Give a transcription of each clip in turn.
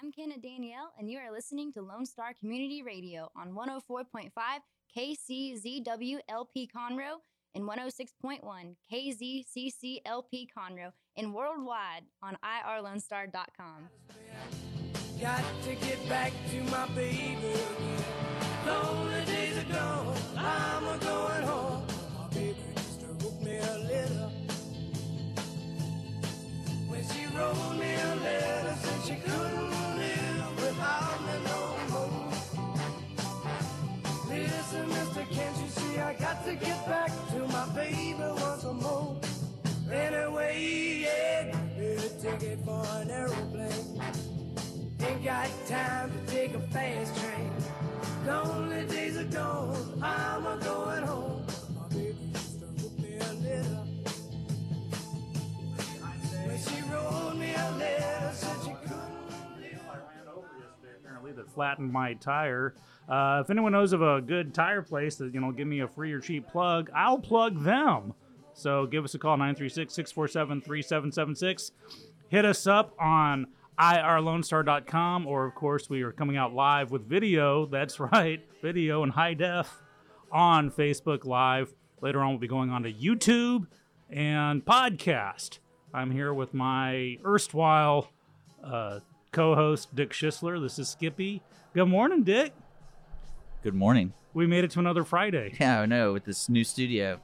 I'm Kenna Danielle, and you are listening to Lone Star Community Radio on 104.5 KCZWLP Conroe and 106.1 KZCCLP Conroe and worldwide on irlonestar.com. Got to get back to my baby days are gone. I'm a going home. My baby used to wrote me a letter. When she wrote me a letter, said she couldn't got to get back to my baby once more? Anyway, yeah, get a ticket for an aeroplane. Ain't got time to take a fast train. Lonely days are gone, I'm a going home. My baby used wrote me a letter. When she wrote me a letter, said she couldn't live. I ran over yesterday apparently that flattened my tire. Uh, if anyone knows of a good tire place that you know give me a free or cheap plug, I'll plug them. So give us a call 936-647-3776. Hit us up on irlonestar.com or of course we are coming out live with video. That's right, video and high def on Facebook Live. Later on we'll be going on to YouTube and podcast. I'm here with my erstwhile uh, co-host Dick Schisler. This is Skippy. Good morning, Dick. Good morning. We made it to another Friday. Yeah, I know with this new studio.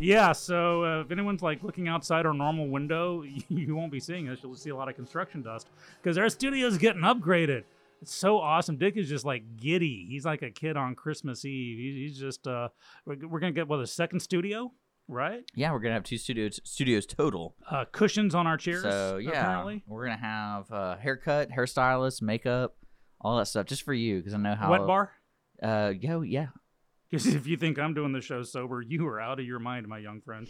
Yeah, so uh, if anyone's like looking outside our normal window, you won't be seeing us. You'll see a lot of construction dust because our studio's getting upgraded. It's so awesome. Dick is just like giddy. He's like a kid on Christmas Eve. He's, he's just uh, we're, we're gonna get what a second studio, right? Yeah, we're gonna have two studios studios total. Uh, cushions on our chairs. So yeah, apparently. we're gonna have uh, haircut, hairstylist, makeup, all that stuff just for you because I know how. Wet bar. Uh, go yeah. Because if you think I'm doing the show sober, you are out of your mind, my young friend.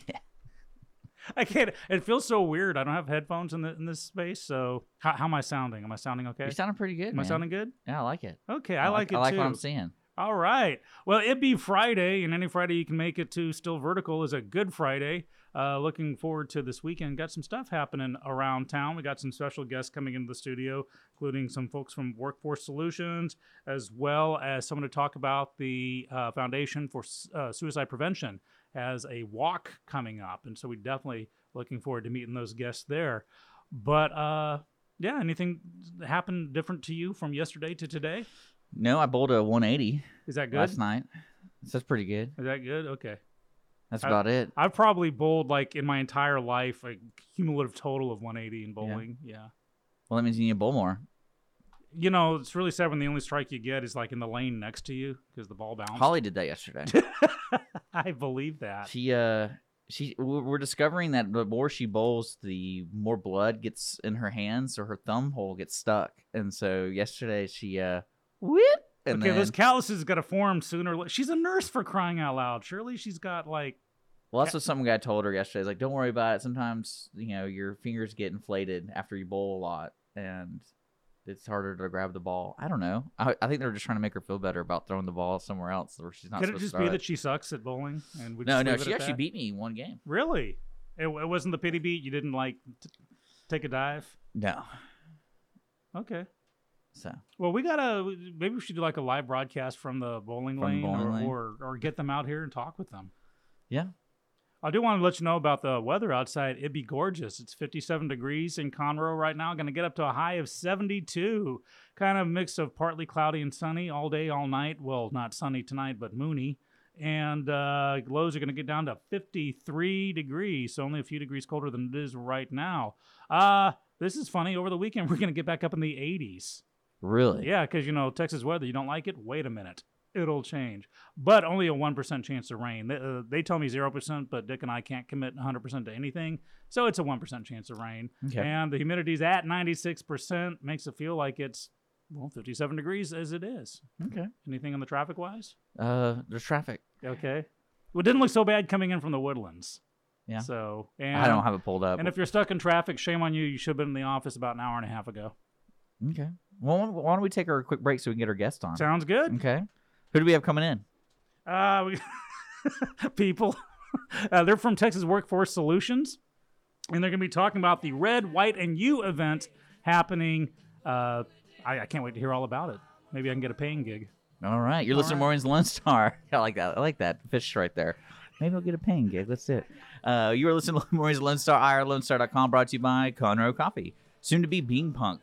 I can't. It feels so weird. I don't have headphones in, the, in this space. So how, how am I sounding? Am I sounding okay? You're sounding pretty good. am man. I sounding good? Yeah, I like it. Okay, I, like, it I like too. what I'm seeing. All right. Well, it be Friday, and any Friday you can make it to Still Vertical is a good Friday. Uh, looking forward to this weekend. Got some stuff happening around town. We got some special guests coming into the studio, including some folks from Workforce Solutions, as well as someone to talk about the uh, Foundation for uh, Suicide Prevention has a walk coming up, and so we definitely looking forward to meeting those guests there. But uh, yeah, anything happened different to you from yesterday to today? No, I bowled a 180 Is that good? last night. So that's pretty good. Is that good? Okay. That's I- about it. I've probably bowled like in my entire life a cumulative total of 180 in bowling. Yeah. Well, that means you need to bowl more. You know, it's really sad when the only strike you get is like in the lane next to you because the ball bounced. Holly did that yesterday. I believe that. She uh she we're discovering that the more she bowls, the more blood gets in her hands, or her thumb hole gets stuck. And so yesterday she uh whip and okay, then, those calluses got to form sooner or. She's a nurse for crying out loud. Surely she's got like. well that's what some guy told her yesterday. He's like, Don't worry about it. Sometimes, you know, your fingers get inflated after you bowl a lot and it's harder to grab the ball. I don't know. I, I think they're just trying to make her feel better about throwing the ball somewhere else where she's not Could it just be that she sucks at bowling? And we No, just no, she actually that? beat me one game. Really? It, it wasn't the pity beat. You didn't like t- take a dive. No. Okay. So Well, we gotta maybe we should do like a live broadcast from the bowling From lane, bowling or, lane. or or get them out here and talk with them. yeah. I do want to let you know about the weather outside. It'd be gorgeous. It's 57 degrees in Conroe right now. Going to get up to a high of 72. Kind of a mix of partly cloudy and sunny all day, all night. Well, not sunny tonight, but moony. And uh, lows are going to get down to 53 degrees, so only a few degrees colder than it is right now. Uh, this is funny. Over the weekend, we're going to get back up in the 80s. Really? Yeah, because you know Texas weather. You don't like it? Wait a minute, it'll change. But only a one percent chance of rain. They, uh, they tell me zero percent, but Dick and I can't commit one hundred percent to anything. So it's a one percent chance of rain, Okay. and the humidity's at ninety six percent. Makes it feel like it's well fifty seven degrees as it is. Okay. Anything on the traffic wise? Uh there's traffic. Okay. Well, it didn't look so bad coming in from the woodlands. Yeah. So and I don't have it pulled up. And if you're stuck in traffic, shame on you. You should have been in the office about an hour and a half ago. Okay. Well, why don't we take our quick break so we can get our guest on? Sounds good. Okay. Who do we have coming in? Uh, we, people. Uh, they're from Texas Workforce Solutions, and they're going to be talking about the Red, White, and You event happening. Uh, I, I can't wait to hear all about it. Maybe I can get a paying gig. All right, you're listening to Mornings Lone Star. I like that. I like that fish right there. Maybe I'll get a paying gig. Let's do it. Uh, you are listening to Mornings Lone Star, IRLoneStar.com, brought to you by Conroe Coffee, soon to be Bean Punk,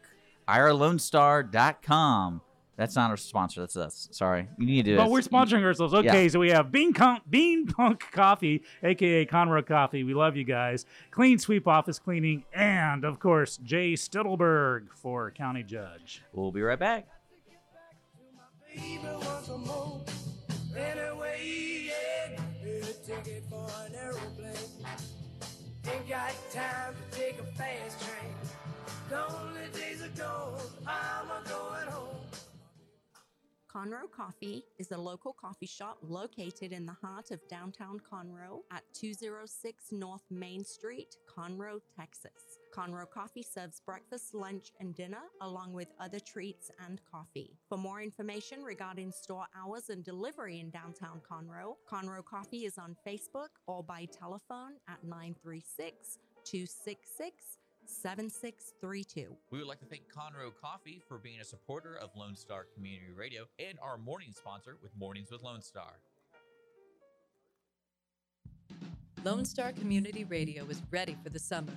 IRLoneStar.com. That's not our sponsor. That's us. Sorry, you need to. But we're sponsoring ourselves. Okay, Yeah. so we have Bean, Con- Bean Punk Coffee, aka Conroe Coffee. We love you guys. Clean Sweep Office Cleaning, and of course, Jay Stittleburg for County Judge. We'll be right back. baby wants some more. Anyway, yeah, need a ticket for an aeroplane. Ain't got time to take a fast train. Only days I'm a going home. Conroe Coffee is a local coffee shop located in the heart of downtown Conroe at 206 North Main Street, Conroe, Texas. Conroe Coffee serves breakfast, lunch, and dinner, along with other treats and coffee. For more information regarding store hours and delivery in downtown Conroe, Conroe Coffee is on Facebook or by telephone at 936 266 7632. We would like to thank Conroe Coffee for being a supporter of Lone Star Community Radio and our morning sponsor with Mornings with Lone Star. Lone Star Community Radio is ready for the summer.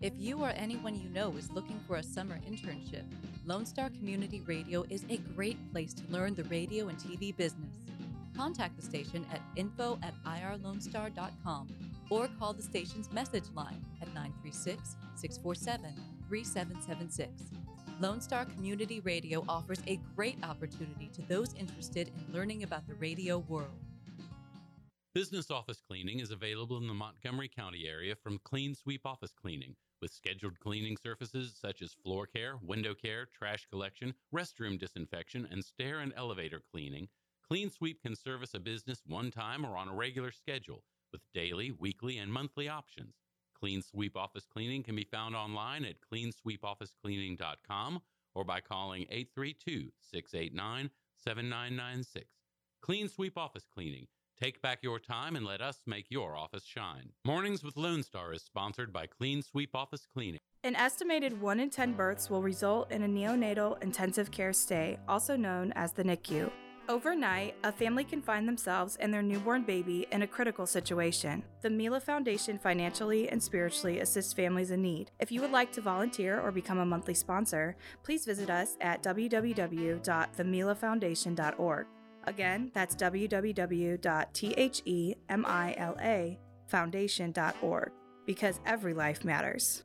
If you or anyone you know is looking for a summer internship, Lone Star Community Radio is a great place to learn the radio and TV business. Contact the station at info at irlonestar.com or call the station's message line at 936 647 3776. Lone Star Community Radio offers a great opportunity to those interested in learning about the radio world. Business office cleaning is available in the Montgomery County area from Clean Sweep Office Cleaning, with scheduled cleaning services such as floor care, window care, trash collection, restroom disinfection, and stair and elevator cleaning. Clean Sweep can service a business one time or on a regular schedule, with daily, weekly, and monthly options. Clean Sweep Office Cleaning can be found online at cleansweepofficecleaning.com or by calling 832 689 7996. Clean Sweep Office Cleaning. Take back your time and let us make your office shine. Mornings with Lone Star is sponsored by Clean Sweep Office Cleaning. An estimated 1 in 10 births will result in a neonatal intensive care stay, also known as the NICU. Overnight, a family can find themselves and their newborn baby in a critical situation. The Mila Foundation financially and spiritually assists families in need. If you would like to volunteer or become a monthly sponsor, please visit us at www.themilafoundation.org. Again, that's www.themilafoundation.org because every life matters.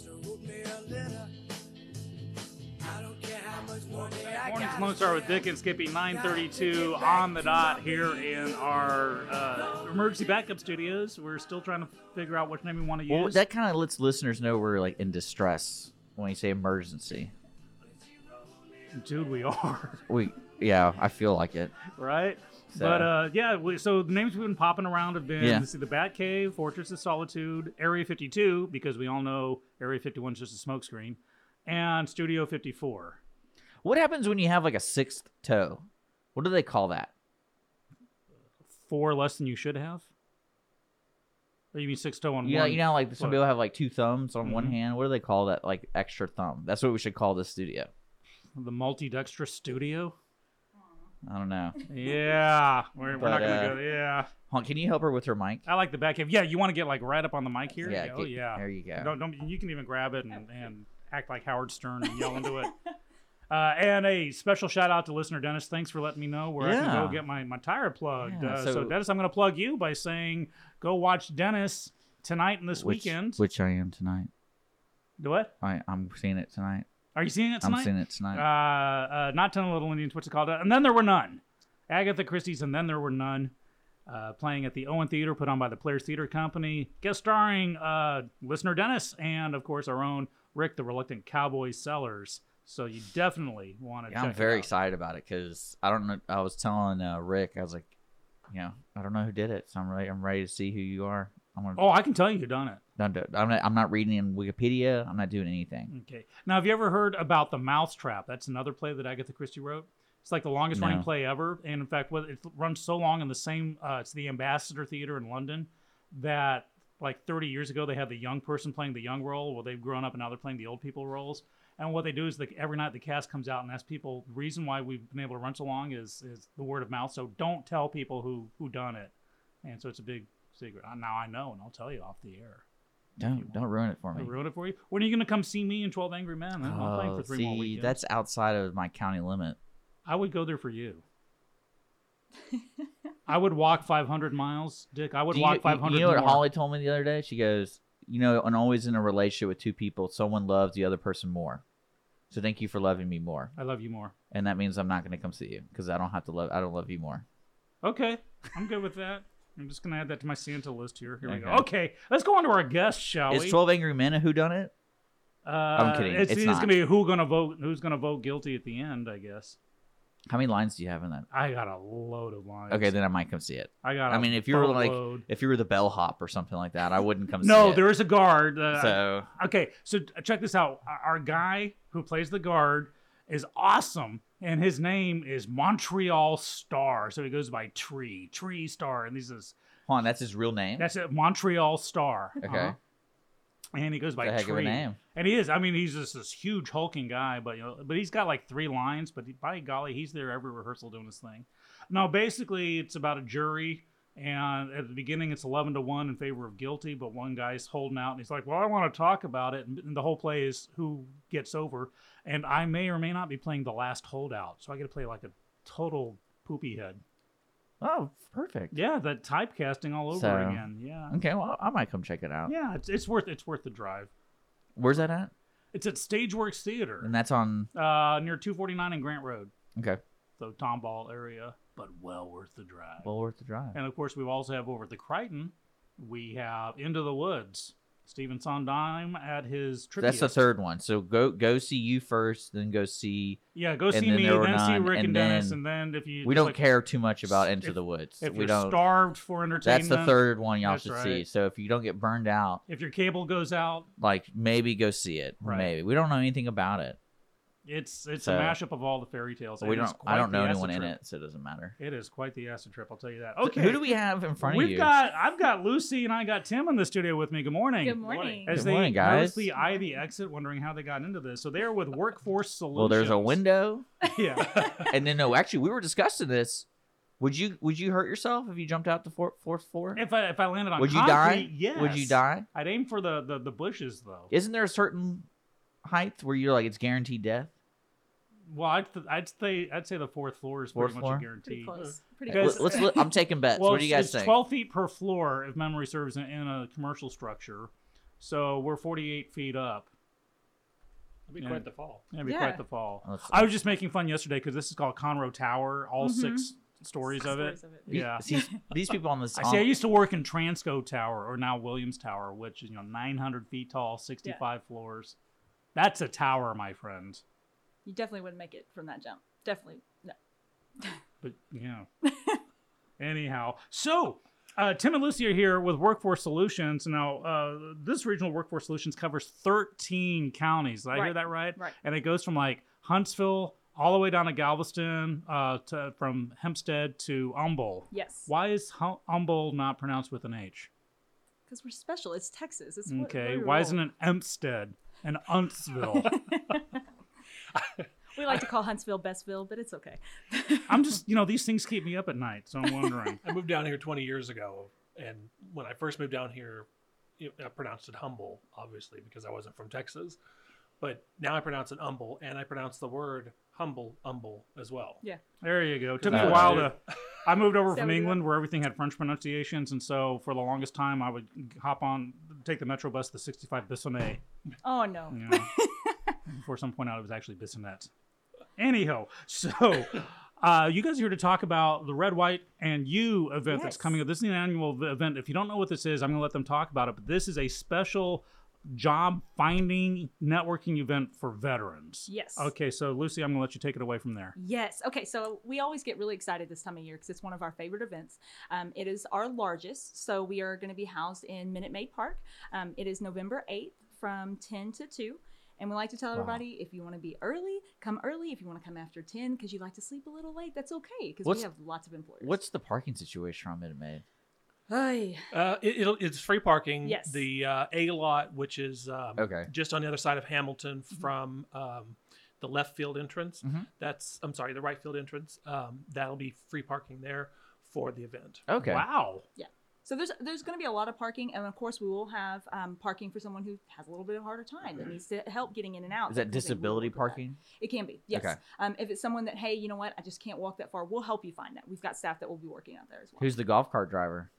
Morning's. Lone Star with Dick and Skippy, 932 on the dot here in our uh, emergency backup studios. We're still trying to figure out which name we want to Well, use. that kind of lets listeners know we're like in distress when you say emergency. Dude, we are. We, yeah, I feel like it. right? So- But uh, yeah, we, so the names we've been popping around have been Yeah. see, the Bat Cave, Fortress of Solitude, Area 52, because we all know Area 51 is just a smokescreen, and Studio 54. What happens when you have like a sixth toe? What do they call that? Four less than you should have? Or you mean six toe on You know, one? you know, like some What? people have like two thumbs on one Mhm. hand. What do they call that? Like extra thumb. That's what we should call this studio. The multi-dextrous studio? I don't know. Yeah, we're, we're But, not gonna uh, go. Yeah, Hon, can you help her with her mic? I like the back cave. Yeah, you want to get like right up on the mic here? Yeah, oh get- yeah. there you go. Don't, don't you can even grab it and, and act like Howard Stern and yell into it. Uh, and a special shout out to listener Dennis. Thanks for letting me know where I can go get my, my tire plugged. Yeah, uh, so, so- Dennis, I'm going to plug you by saying go watch Dennis tonight and this which, weekend. which I am tonight. Do what? I I'm seeing it tonight. Are you seeing it tonight? I'm seeing it tonight. Uh, uh, not Ten Little Indians, what's it called? And then there were none. Agatha Christie's, and then there were none. Uh, playing at the Owen Theater, put on by the Players Theater Company, guest starring uh, listener Dennis, and of course our own Rick, the Reluctant Cowboy Sellers. So you definitely want to. yeah, check I'm very excited about it because I don't know. I was telling uh, Rick, I was like, you know, I don't know who did it, so I'm ready. I'm ready to see who you are. I'm gonna. Oh, I can tell you who done it. Don't do it. I'm not. I'm not reading in Wikipedia. I'm not doing anything. Okay. Now, have you ever heard about the Mousetrap? That's another play that Agatha Christie wrote. It's like the longest running play ever, and in fact, it runs so long in the same. Uh, it's the Ambassador Theater in London that like 30 years ago they had the young person playing the young role. Well, they've grown up and now they're playing the old people roles. And what they do is like every night the cast comes out and asks people. The reason why we've been able to run so long is is the word of mouth. So don't tell people who who done it. And so it's a big secret. Now I know, and I'll tell you off the air. Don't don't ruin it for me. I me. ruined it for you. When are you going to come see me in 12 Angry Men? I'm not playing oh, for Oh, three more see, weekends. that's outside of my county limit. I would go there for you. I would walk 500 miles, Dick. I would you, walk 500 You know what more. Holly told me the other day? She goes, you know, and always in a relationship with two people, someone loves the other person more. So thank you for loving me more, I love you more. and that means I'm not going to come see you because I don't have to love. I don't love you more. Okay, I'm good with that. I'm just going to add that to my Santa list here. Here we go. Okay. Okay, let's go on to our guest, shall Is we? Twelve Angry Men a Who Done It? uh, I'm kidding. It's, It's it's not. to be who to vote. Who's going to vote guilty at the end? I guess. How many lines do you have in that? I got a load of lines. Okay, then I might come see it. I got. I mean, if you were like, boatload. if you were the bellhop or something like that, I wouldn't come see no, it. there is a guard. Uh, So Okay, so check this out. Our- Our guy who plays the guard is awesome, and his name is Montreal Star. So he goes by Tree, Tree Star, and this is hold on, that's his real name. that's it, Montreal Star. okay. Uh-huh. And he goes by a heck of a Tree. name. And he is. I mean, he's just this huge hulking guy, but you know, but he's got like three lines. But by golly, he's there every rehearsal doing his thing. Now, basically, it's about a jury, and at the beginning, it's eleven to one in favor of guilty. But one guy's holding out, and he's like, "Well, I want to talk about it." And, and the whole play is who gets over. And I may or may not be playing the last holdout, so I get to play like a total poopy head. Oh, perfect. Yeah, that typecasting all over So- again. Yeah, Okay, well, I might come check it out. yeah, it's, it's worth it's worth the drive. Where's that at? It's at Stageworks Theater. And that's on. uh, near 249 and Grant Road, Okay, the Tomball area, but well worth the drive. well worth the drive. and of course, we also have over at the Crighton, we have Into the Woods, Stephen Sondheim at his tribute. That's the third one. So go go see you first, then go see. Yeah, go see then me, then see Rick and, and Dennis, then and then if you We don't like- care too much about Into if- the Woods. If we you're don't. starved for entertainment, That's the third one y'all should right. see. So if you don't get burned out, If your cable goes out, like maybe go see it. Right. Maybe we don't know anything about it. It's it's So- a mashup of all the fairy tales. we It is don't. I don't know acid anyone in it, so it doesn't matter. It is quite the acid trip. I'll tell you that. So Okay, Who do we have in front of us? We've of you? got I've got Lucy and I got Tim in the studio with me. Good morning. Good morning. As Good they morning, guys. notice the Ivy exit, wondering how they got into this. So they're with Workforce Solutions. well, there's a window, Yeah. and then no. Actually, we were discussing this. Would you Would you hurt yourself if you jumped out the fourth floor? if I if I landed on Would you die? Yes. Would you die? I'd aim for the, the the bushes though. Isn't there a certain height where you're like it's guaranteed death? Well, I'd th- I'd say I'd say the fourth floor is Fourth pretty floor? much a guarantee. Pretty close. Uh, pretty close. Let's. let- I'm taking bets. Well, what do you guys it's think? 12 feet per floor, if memory serves, in, in a commercial structure. So we're 48 feet up. It'd be quite the fall. That'd be Yeah. quite the fall. Let's- I was just making fun yesterday because this is called Conroe Tower, all mm-hmm. six stories of it. Stories of it. These- Yeah. See, these people on this. I see. I used to work in Transco Tower, or now Williams Tower, which is you know 900 feet tall, 65 floors. That's a tower, my friend. You definitely wouldn't make it from that jump. Definitely no. But yeah. Anyhow, so uh, Tim and Lucy are here with Workforce Solutions. Now, uh, this regional Workforce Solutions covers 13 counties. Did I hear that right? Right. And it goes from like Huntsville all the way down to Galveston, uh, to from Hempstead to Humble. Yes. Why is Hum- Humble not pronounced with an H? Because we're special. It's Texas. It's Okay. Why isn't it Hempstead and Huntsville? We like to call Huntsville Bestville, but it's okay. I'm just, you know, these things keep me up at night, so I'm wondering. I moved down here 20 years ago, and when I first moved down here, I pronounced it humble, obviously, because I wasn't from Texas. But now I pronounce it humble, and I pronounce the word humble, humble as well. Yeah. There you go. Took me a while to I moved over So from England where everything had French pronunciations, and so for the longest time I would hop on, take the Metro bus, the 65 Bissonnet. Oh no. You know, before some point out it was actually Bissonnet. Anyhow, so uh, you guys are here to talk about the Red, White, and You event that's coming up. This is an annual event. If you don't know what this is, I'm going to let them talk about it. But this is a special job finding networking event for veterans. Yes. Okay, so Lucy, I'm going to let you take it away from there. Yes. Okay. So we always get really excited this time of year because it's one of our favorite events. Um, it is our largest. So we are going to be housed in Minute Maid Park. Um, it is November 8th from 10 to 2. And we like to tell Wow. everybody if you want to be early, come early. If you want to come after 10 because you like to sleep a little late, that's okay because we have lots of employers. What's the parking situation on Minute Maid? Ay. Uh, it, it'll, it's free parking. Yes. The uh, A lot, which is um, Okay. just on the other side of Hamilton Mm-hmm. from um, the left field entrance. Mhm. That's I'm sorry, the right field entrance. Um, that'll be free parking there for the event. Okay. Wow. Yeah. So there's there's going to be a lot of parking, and of course we will have um, parking for someone who has a little bit of harder time that needs to help getting in and out. Is that because they will disability look at that. parking? It can be, yes. Okay. Um, if it's someone that, hey, you know what, I just can't walk that far, we'll help you find that. We've got staff that will be working out there as well. Who's the golf cart driver?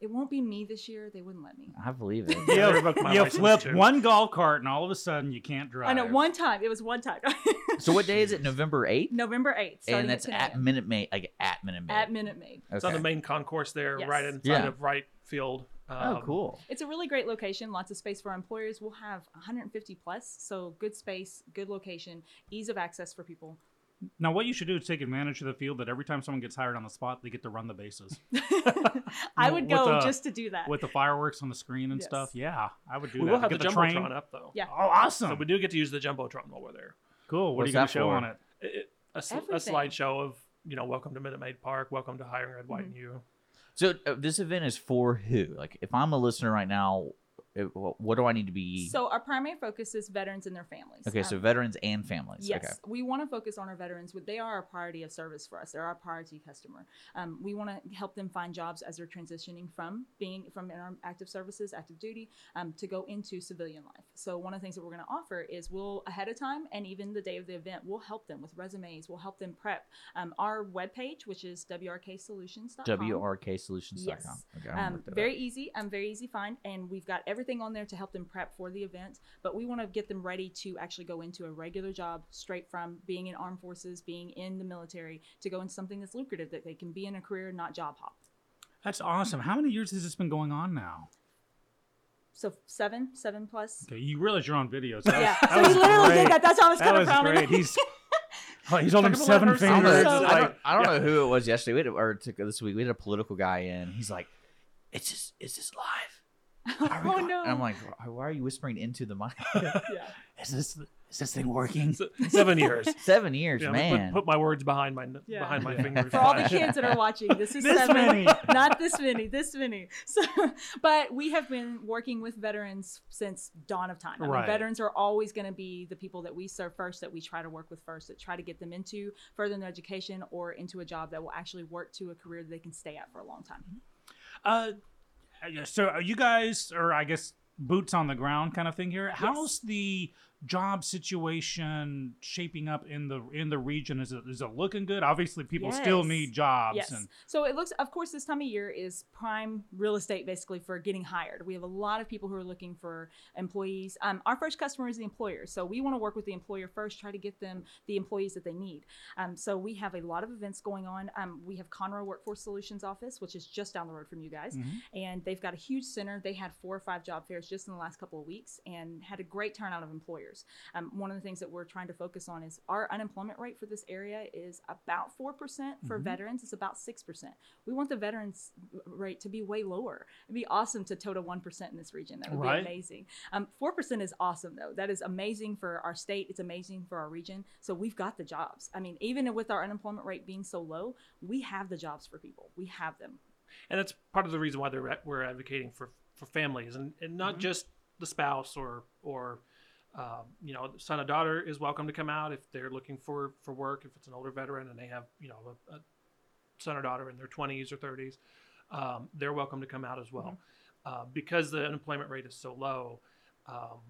It won't be me this year. They wouldn't let me. I believe it. Yeah, You, revoked you flip too. one golf cart, and all of a sudden you can't drive. I know one time. It was one time. So what day is it? November 8th? November 8th. and that's 10 at Minute Maid, like at Minute Maid. at Minute Maid. It's on the main concourse there, Yes. right inside Yeah. of right field. Oh, Um, cool. It's a really great location. Lots of space for employers. We'll have 150 plus, so good space, good location, ease of access for people. Now, what you should do is take advantage of the field that every time someone gets hired on the spot, they get to run the bases I would go the- just to do that. with the fireworks on the screen and Yes. stuff. Yeah, I would do that. We that. will have the Get jumbotron train. up though. Yeah. Oh, awesome! So we do get to use the jumbotron while we're there. cool. What What's are you going to show for? on it? It- it- a, sl- a slideshow of you know, welcome to Minute Maid Park, welcome to hiring Red, White, and You. So uh, this event is for who? Like, if I'm a listener right now, it, what, what do I need to be? So our primary focus is veterans and their families. okay, so Um, veterans and families. Yes, Okay. we want to focus on our veterans. They are our priority of service for us. They're our priority customer. Um, we want to help them find jobs as they're transitioning from being from in our active services, active duty, um, to go into civilian life. So one of the things that we're going to offer is we'll ahead of time and even the day of the event, we'll help them with resumes. We'll help them prep. Um, our webpage, which is wrksolutions.com. WRKSolutions.com. Yes. Okay, I'm Um, very easy. Um, very easy find, and we've got everything on there to help them prep for the event. But we want to get them ready to actually go into a regular job, straight from being in armed forces, being in the military, to go into something that's lucrative that they can be in a career, not job hop. That's awesome. How many years has this been going on now? So seven, seven plus. Okay, you realize you're on video. So Yeah. that So was he literally great. did that. That's how I was That kind of was frowning. great. He's oh, he's holding Talk seven her I don't, know, fingers. So- I don't, like, I don't know who it was yesterday. We had, or to, this week we had a political guy in. He's like, "It's just, it's just live." Are oh no. And I'm like, "Why- "Why are you whispering into the mic?" yeah. is this is this thing working? Seven years. Seven years, Yeah, man. Put, put my words behind my Yeah. behind my fingers. for all the kids that are watching this is This seven many. not this many this many so but we have been working with veterans since dawn of time I mean, veterans are always going to be the people that we serve first that we try to work with first that try to get them into further in their education or into a job that will actually work to a career that they can stay at for a long time Uh, so are you guys, or I guess boots on the ground kind of thing here. How's the job situation shaping up in the in the region? Is it is it looking good? Obviously, people still need jobs. Yes. And So it looks, of course, this time of year is prime real estate basically for getting hired. We have a lot of people who are looking for employees. Um, our first customer is the employer. So we want to work with the employer first, try to get them the employees that they need. Um, so we have a lot of events going on. Um, we have Conroe Workforce Solutions office, which is just down the road from you guys. Mhm. And they've got a huge center. They had four or five job fairs just in the last couple of weeks and had a great turnout of employers. Um, one of the things that we're trying to focus on is our unemployment rate for this area is about 4% for Mhm. veterans. It's about 6%. We want the veterans rate to be way lower. It'd be awesome to total 1% in this region. That would Right. be amazing. Um, 4% is awesome, though. That is amazing for our state. It's amazing for our region. So we've got the jobs. I mean, even with our unemployment rate being so low, we have the jobs for people. We have them. and that's part of the reason why they're, we're advocating for, for families and, and not Mhm. just the spouse or or um, you know son or daughter is welcome to come out if they're looking for for work if it's an older veteran and they have you know a, a son or daughter in their 20s or 30s um, they're welcome to come out as well uh, because the unemployment rate is so low um,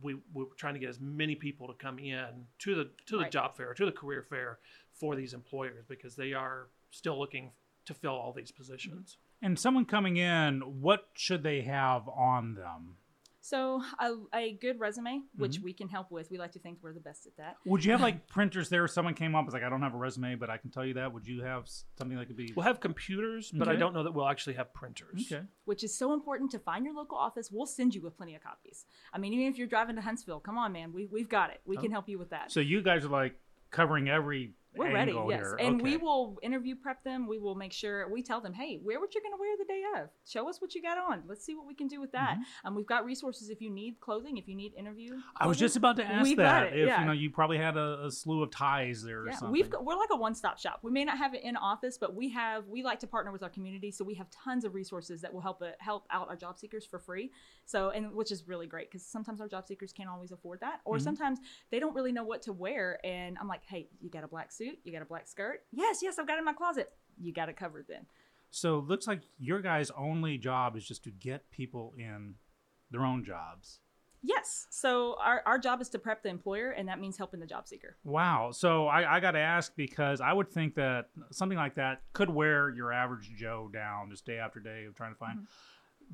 we, we're trying to get as many people to come in to the to the Right. job fair to the career fair for these employers because they are still looking to fill all these positions. And someone coming in, what should they have on them? So a, a good resume, which Mhm. we can help with. We like to think we're the best at that. Would you have like printers there? Someone came up was like, I don't have a resume, but I can tell you that. Would you have something that could be? We'll have computers, but I don't know that we'll actually have printers. Okay. which is so important to find your local office. We'll send you with plenty of copies. I mean, even if you're driving to Huntsville, come on, man, we, we've got it. We can Oh. help you with that. So you guys are like covering every We're ready, yes. here. And we will interview prep them. We will make sure we tell them, hey, wear what you're going to wear the day of. Show us what you got on. Let's see what we can do with that. Mm-hmm. Um, we've got resources if you need clothing, if you need interview. I was just about to ask We've got that. it, if yeah. you know, you probably had a, a slew of ties there or Yeah, something. we've got, we're like a one-stop shop. We may not have it in office, but we have we like to partner with our community, so we have tons of resources that will help it, help out our job seekers for free. So and which is really great because sometimes our job seekers can't always afford that, or Mhm. sometimes they don't really know what to wear. And I'm like, hey, you got a black suit, you got a black skirt? Yes, yes, I've got it in my closet. You got it covered then. So it looks like your guys' only job is just to get people in their own jobs. Yes. So our, our job is to prep the employer, and that means helping the job seeker. Wow. So I, I got to ask because I would think that something like that could wear your average Joe down just day after day of trying to find. Mm-hmm.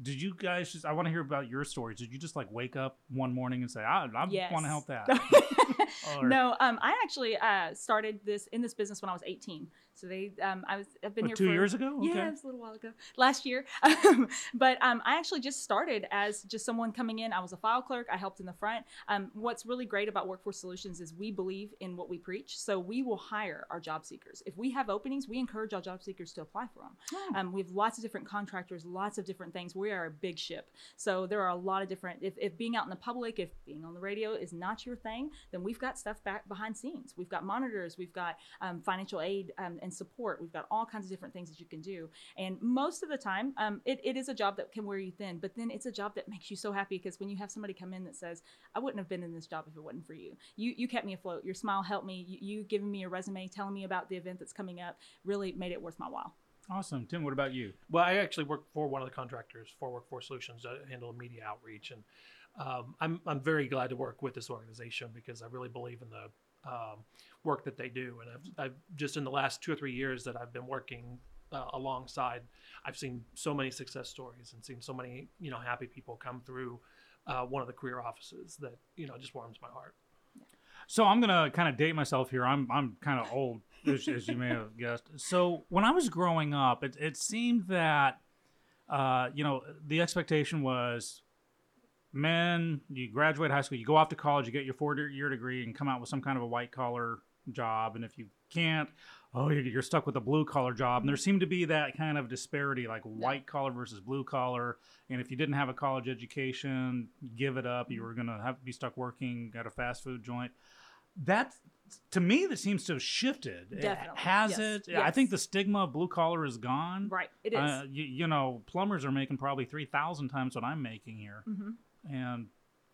Did you guys just? I want to hear about your stories. Did you just like wake up one morning and say, "I, I Yes. want to help that"? Or- no, um, I actually uh, started this in this business when I was 18. So they, um, I was, I've been Oh, here two for, years ago? Yeah, Okay. it was a little while ago, last year. but um, I actually just started as just someone coming in. I was a file clerk. I helped in the front. Um, what's really great about Workforce Solutions is we believe in what we preach. So we will hire our job seekers. If we have openings, we encourage our job seekers to apply for them. Oh. Um, we have lots of different contractors, lots of different things. We are a big ship. So there are a lot of different, if, if being out in the public, if being on the radio is not your thing, then we've got stuff back behind scenes. We've got monitors, we've got um, financial aid um, and support. We've got all kinds of different things that you can do. And most of the time, um, it, it is a job that can wear you thin, but then it's a job that makes you so happy because when you have somebody come in that says, I wouldn't have been in this job if it wasn't for you. You, you kept me afloat. Your smile helped me. You, you giving me a resume, telling me about the event that's coming up really made it worth my while. Awesome, Tim. What about you? Well, I actually work for one of the contractors for Workforce Solutions to handle media outreach, and um, I'm I'm very glad to work with this organization because I really believe in the um, work that they do, and I've, I've just in the last two or three years that I've been working uh, alongside, I've seen so many success stories and seen so many you know happy people come through uh, one of the career offices that you know just warms my heart. So I'm gonna kind of date myself here. I'm I'm kind of old, as, as you may have guessed. So when I was growing up, it it seemed that, uh, you know, the expectation was, men, you graduate high school, you go off to college, you get your four year degree, and come out with some kind of a white collar job. And if you can't, oh, you're, you're stuck with a blue collar job. And there seemed to be that kind of disparity, like white collar versus blue collar. And if you didn't have a college education, give it up. You were gonna have to be stuck working at a fast food joint that to me that seems to have shifted Definitely. has Yes. it i think the stigma of blue collar is gone Right. It is. uh, you, you know plumbers are making probably 3000 times what i'm making here Mhm. and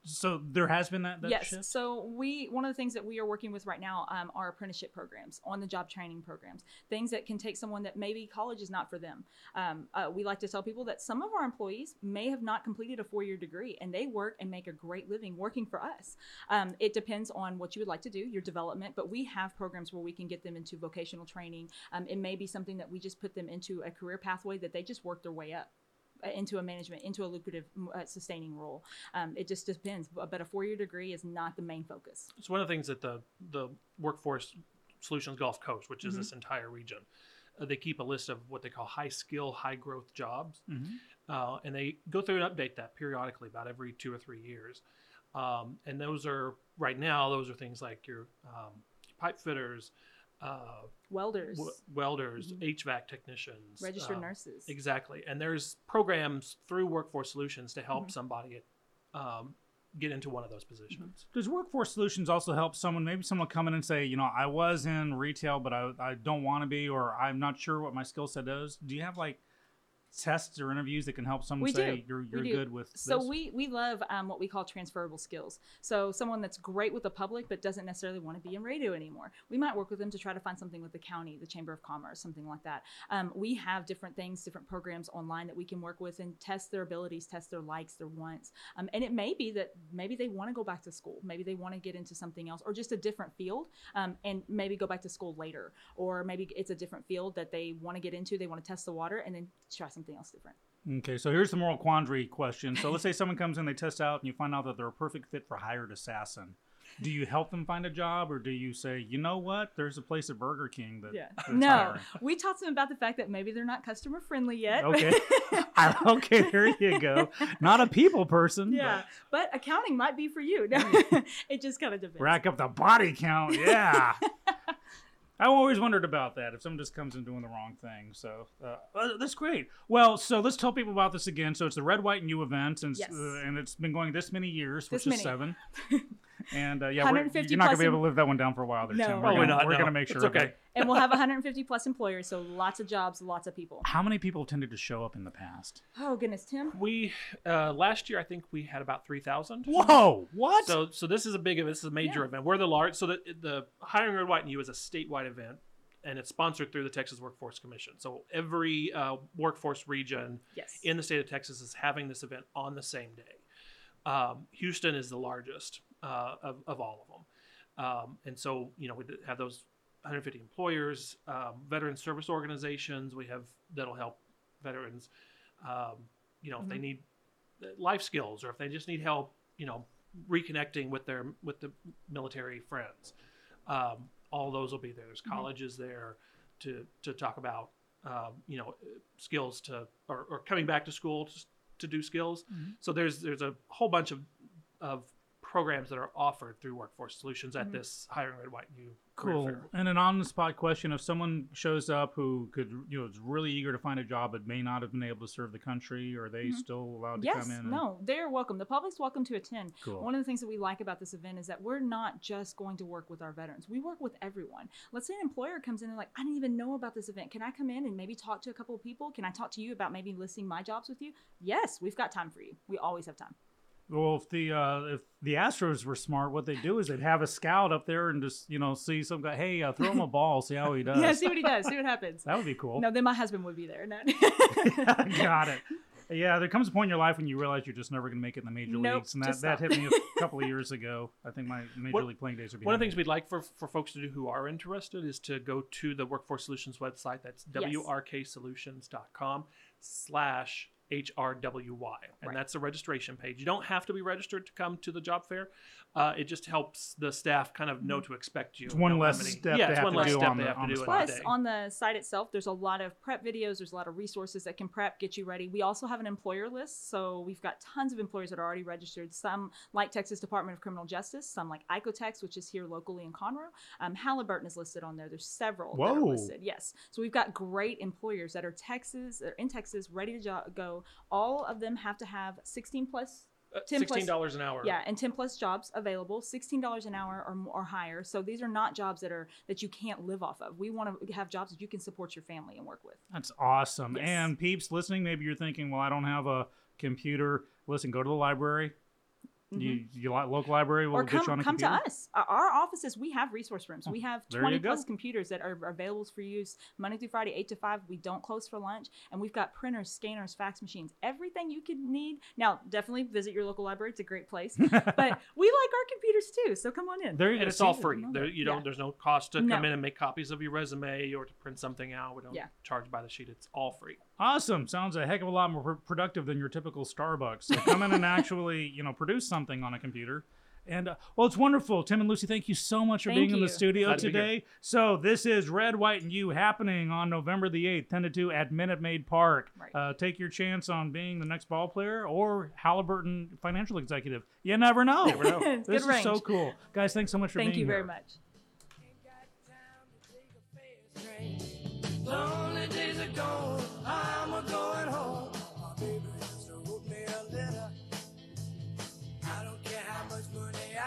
so there has been that, that yes. shift So we one of the things that we are working with right now um, are apprenticeship programs, on the job training programs, things that can take someone that maybe college is not for them. Um, uh, we like to tell people that some of our employees may have not completed a four year degree and they work and make a great living working for us. Um, it depends on what you would like to do, your development, but we have programs where we can get them into vocational training. Um, it may be something that we just put them into a career pathway that they just work their way up into a management, into a lucrative, uh, sustaining role. Um, it just depends. But but a four-year degree is not the main focus. It's one of the things that the the Workforce Solutions Gulf Coast, which is Mhm. this entire region, uh, they keep a list of what they call high skill, high growth jobs, Mhm. uh, and they go through and update that periodically, about every two or three years. Um, and those are right now; those are things like your um, pipe fitters, uh, Welders, w- welders, Mhm. HVAC technicians, registered uh, nurses. Exactly. And there's programs through Workforce Solutions to help Mhm. somebody um, get into one of those positions. does workforce solutions also help someone maybe someone come in and say you know i was in retail but i, I don't want to be or i'm not sure what my skill set is do you have like tests or interviews that can help someone we say do. you're you're good with So this? we we love um, what we call transferable skills. So someone that's great with the public but doesn't necessarily want to be in radio anymore. We might work with them to try to find something with the county, the Chamber of Commerce, something like that. Um, we have different things, different programs online that we can work with and test their abilities, test their likes, their wants. Um, and it may be that maybe they want to go back to school, maybe they want to get into something else, or just a different field, um, and maybe go back to school later, or maybe it's a different field that they want to get into. They want to test the water and then try something else different. Okay, so here's the moral quandary question. So let's say someone comes in, they test out, and you find out that they're a perfect fit for hired assassin. Do you help them find a job, or do you say, you know what, there's a place at Burger King that Yeah. No, hiring? we talked to them about the fact that maybe they're not customer friendly yet. Okay, I- okay, there you go. Not a people person. but yeah, but accounting might be for you. No, hmm. it just kind of depends. rack up the body count. Yeah. I always wondered about that if someone just comes in doing the wrong thing. So uh, uh, that's great. Well, so let's tell people about this again. So it's the Red, White, and You event, and, Yes. uh, and it's been going this many years, which This is seven. and uh, yeah, we're, you're not gonna be able to live that one down for a while. There, No. Tim. We're Probably gonna, not, We're no. gonna make It's sure. okay. and we'll have 150 plus employers, so lots of jobs, lots of people. How many people tended to show up in the past? Oh goodness, Tim. We uh, last year I think we had about three thousand. Whoa! What? So so this is a big event. This is a major Yeah. event. We're the large. So the the hiring Red White and You is a statewide event, and it's sponsored through the Texas Workforce Commission. So every uh, workforce region Yes. in the state of Texas is having this event on the same day. Um, Houston is the largest uh, of, of all of them. Um, and so, you know, we have those 150 employers, um, veteran service organizations. We have that'll help veterans, um, you know, if they Mhm. need uh, life skills or if they just need help, you know, reconnecting with their with the military friends. Um, all those will be there. There's Mhm. colleges there to to talk about, um, you know, skills to or, or coming back to school to, to do skills. Mhm. So there's there's a whole bunch of of programs that are offered through Workforce Solutions at Mhm. this hiring red white and you Cool. fair. And an on-the-spot question: If someone shows up who could, you know, is really eager to find a job but may not have been able to serve the country, are they Mhm. still allowed to Yes, come in? and- no, they're welcome. The public's welcome to attend. Cool. One of the things that we like about this event is that we're not just going to work with our veterans. We work with everyone. Let's say an employer comes in and like, I didn't even know about this event. Can I come in and maybe talk to a couple of people? Can I talk to you about maybe listing my jobs with you? Yes, we've got time for you. We always have time. Well, if the uh, if the Astros were smart, what they do is they'd have a scout up there and just you know see some guy. Hey, uh, throw him a ball, see how he does. Yeah, see what he does. See what happens. That would be cool. No, then my husband would be there. No. Got it. Yeah, there comes a point in your life when you realize you're just never going to make it in the major Nope, leagues, and that, that hit me a couple of years ago. I think my major What- league playing days are behind. One of the me. things we'd like for, for folks to do who are interested is to go to the Workforce Solutions website. That's Yes. wrksolutions.com slash HRWY. And Right. that's the registration page. You don't have to be registered to come to the job fair. Uh, it just helps the staff kind of know to expect you. It's one less many- step yeah, they it's have one to less do step on they the- have on to the do Plus, day. on the site itself, there's a lot of prep videos. There's a lot of resources that can prep, get you ready. We also have an employer list, so we've got tons of employers that are already registered. Some like Texas Department of Criminal Justice, some like Icotex, which is here locally in Conroe. Um, Halliburton is listed on there. There's several that are Whoa. listed. Yes, so we've got great employers that are Texas, are in Texas, ready to go. All of them have to have 16 plus. Uh, 10 plus- $16 an hour. Yeah, and 10 plus jobs available, $16 an hour or, more, or higher. So these are not jobs that are that you can't live off of. We want to have jobs that you can support your family and work with. That's awesome. Yes. And peeps listening, maybe you're thinking, well, I don't have a computer. Listen, go to the library. You, you li- local library will Mm-hmm. or get you on come a come to us. Our- Our offices, we have resource rooms. We have 20 plus computers that are available for use Monday through Friday, 8 to 5. We don't close for lunch. And we've got printers, scanners, fax machines, everything you could need. Now, definitely visit your local library. It's a great place. but we like our computers too. So come on in. There you And go. it's all free. There, you don't. There's no cost to No. come in and make copies of your resume or to print something out. We don't Yeah. charge by the sheet. It's all free. Awesome. Sounds a heck of a lot more pr- productive than your typical Starbucks. So come in and actually, you know, produce something on a computer. And uh, well, it's wonderful. Tim and Lucy, thank you so much for Thank being in the studio Glad to today. So this is Red, White, and You happening on November the 8th, 10 to 2 at Minute Maid Park. Right. Uh, take your chance on being the next ball player or Halliburton financial executive. You never know. Never know. This good is so cool. Guys, thanks so much for Thank being you very much.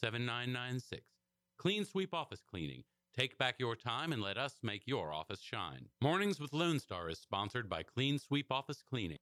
7996. Clean Sweep Office Cleaning. Take back your time and let us make your office shine. Mornings with Lone Star is sponsored by Clean Sweep Office Cleaning.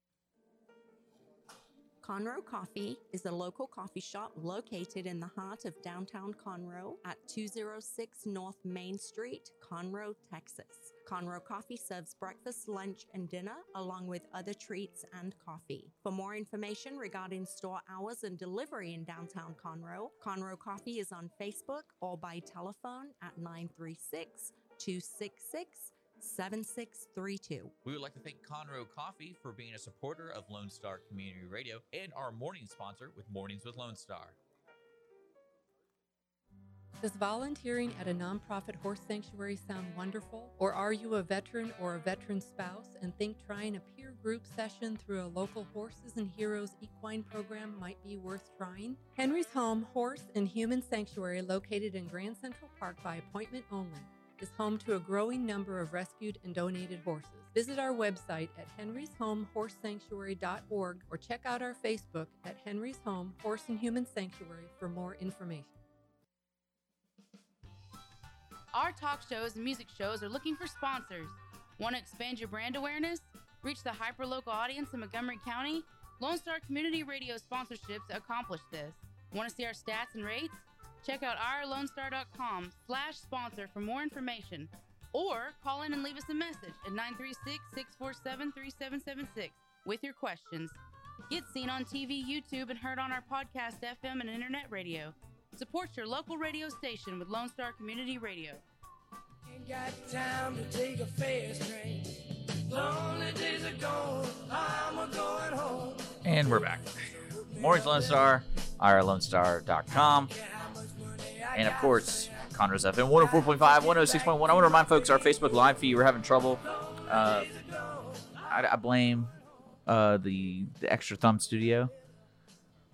Conroe Coffee is a local coffee shop located in the heart of downtown Conroe at 206 North Main Street, Conroe, Texas. Conroe Coffee serves breakfast, lunch, and dinner, along with other treats and coffee. For more information regarding store hours and delivery in downtown Conroe, Conroe Coffee is on Facebook or by telephone at 936 266 7632. We would like to thank Conroe Coffee for being a supporter of Lone Star Community Radio and our morning sponsor with Mornings with Lone Star. Does volunteering at a nonprofit horse sanctuary sound wonderful? Or are you a veteran or a veteran spouse and think trying a peer group session through a local Horses and Heroes equine program might be worth trying? Henry's Home Horse and Human Sanctuary, located in Grand Central Park by appointment only, is home to a growing number of rescued and donated horses. Visit our website at henry'shomehorsesanctuary.org or check out our Facebook at Henry's Home Horse and Human Sanctuary for more information. Our talk shows and music shows are looking for sponsors. Want to expand your brand awareness? Reach the hyperlocal audience in Montgomery County? Lone Star Community Radio sponsorships accomplish this. Want to see our stats and rates? Check out ourlonestar.com slash sponsor for more information. Or call in and leave us a message at 936-647-3776 with your questions. Get seen on TV, YouTube, and heard on our podcast, FM, and internet radio. Support your local radio station with Lone Star Community Radio. Ain't got time to take a fast train. Lonely days are gone. I'm a going home. And we're back. Mornings Lone Star, irlonestar.com. And of course, Conroe's FM 104.5, 106.1. I want to remind folks our Facebook Live feed, we're having trouble. Uh, I, I blame uh, the, the Extra Thumb Studio.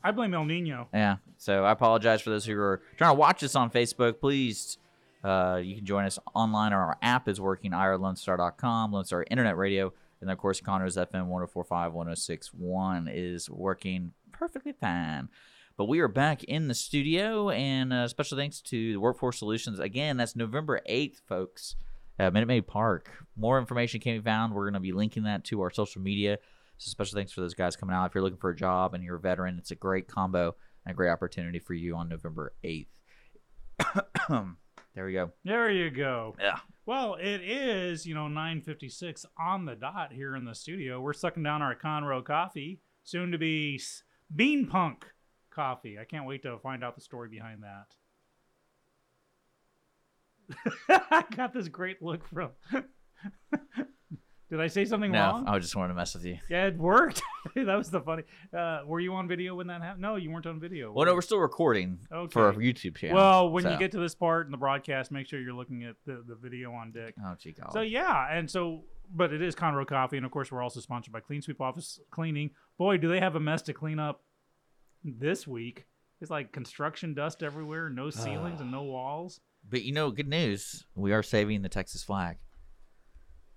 I blame El Nino. Yeah. So I apologize for those who are trying to watch us on Facebook. Please, uh, you can join us online or our app is working, irlonestar.com, Lone Star Internet Radio. And of course, Conroe's FM 1045, 1061 is working perfectly fine. But we are back in the studio, and uh, special thanks to the Workforce Solutions. Again, that's November 8th, folks, at Minute Maid Park. More information can be found. We're going to be linking that to our social media. So, special thanks for those guys coming out. If you're looking for a job and you're a veteran, it's a great combo and a great opportunity for you on November 8th. there we go. There you go. Yeah. Well, it is, you know, 9:56 on the dot here in the studio. We're sucking down our Conroe coffee, soon to be Bean Punk coffee. I can't wait to find out the story behind that. I got this great look from. Did I say something No, wrong? I just wanted to mess with you. Yeah, it worked. that was the funny. Uh, were you on video when that happened? No, you weren't on video. Well, no, we're still recording Okay. for our YouTube channel. Well, when you get to this part in the broadcast, make sure you're looking at the, the video on Dick. Oh, gee, golly. So yeah, and so, but it is Conroe Coffee, and of course, we're also sponsored by Clean Sweep Office Cleaning. Boy, do they have a mess to clean up this week! It's like construction dust everywhere, no ceilings and no walls. But you know, good news. We are saving the Texas flag.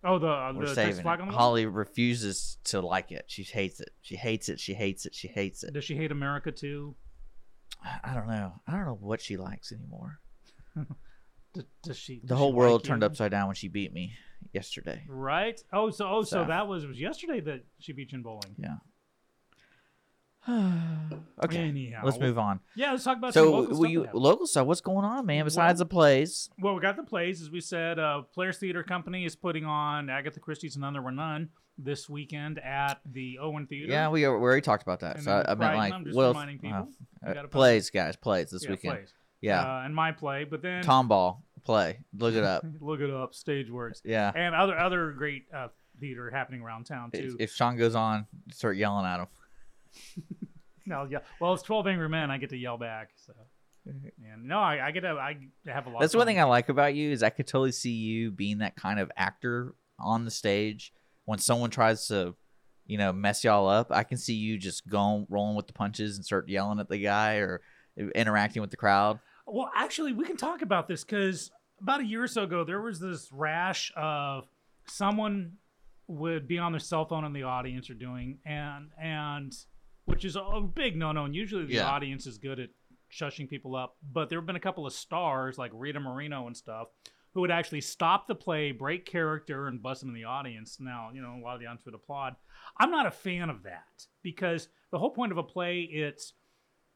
Oh, the uh, We're the saving Texas flag it. on the wall? Holly refuses to like it. She hates it. She hates it. She hates it. She hates it. Does she hate America too? I don't know. I don't know what she likes anymore. D- does she? The does whole she world like turned you? upside down when she beat me yesterday. Right. Oh, so oh, so, So. that was it was yesterday that she beat you in bowling. Yeah. okay. Anyhow, Let's move on. Yeah, let's talk about so local stuff you local stuff. What's going on, man? Besides the plays, Well, we got the plays, as we said. Uh, Players Theater Company is putting on Agatha Christie's None There Were None this weekend at the Owen Theater. yeah, we, we already talked about that. And so I, I meant like I'm just well, reminding people, uh, plays, guys, plays this Yeah, weekend. plays. Yeah, Uh, and my play, but then Tom Ball play. Look it up. look it up. Stage works. Yeah. And other other great uh, theater happening around town if, too. if Sean goes on, start yelling at him. No, yeah. Well, it's Twelve Angry Men. I get to yell back. So And no, I, I get I have a lot. That's of one thing I like about you is I could totally see you being that kind of actor on the stage when someone tries to, you know, mess y'all up. I can see you just going rolling with the punches and start yelling at the guy or interacting with the crowd. Well, actually, we can talk about this because about a year or so ago, there was this rash of someone would be on their cell phone in the audience or doing, and and which is a big no no. And usually the Yeah. audience is good at shushing people up, but there have been a couple of stars like Rita Moreno and stuff who would actually stop the play, break character, and bust them in the audience. Now, you know, a lot of the audience would applaud. I'm not a fan of that because the whole point of a play, it's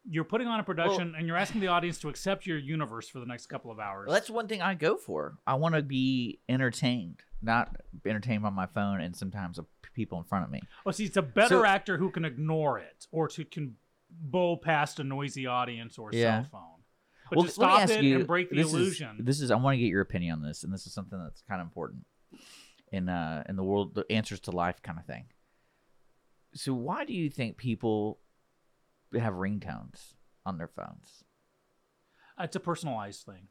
you're putting on a production and you're asking the audience to accept your universe for the next couple of hours. Well, that's one thing I go for. I want to be entertained, not entertained by my phone and sometimes people in front of me. Well, see, it's a better So- actor who can ignore it or to can bowl past a noisy audience or a Yeah. cell phone. But well, to let me stop ask it you, and break the this is- illusion. this is I want to get your opinion on this, and this is something that's kind of important in uh in the world, the answers to life kind of thing. So, why do you think people have ringtones on their phones? it's a personalized thing.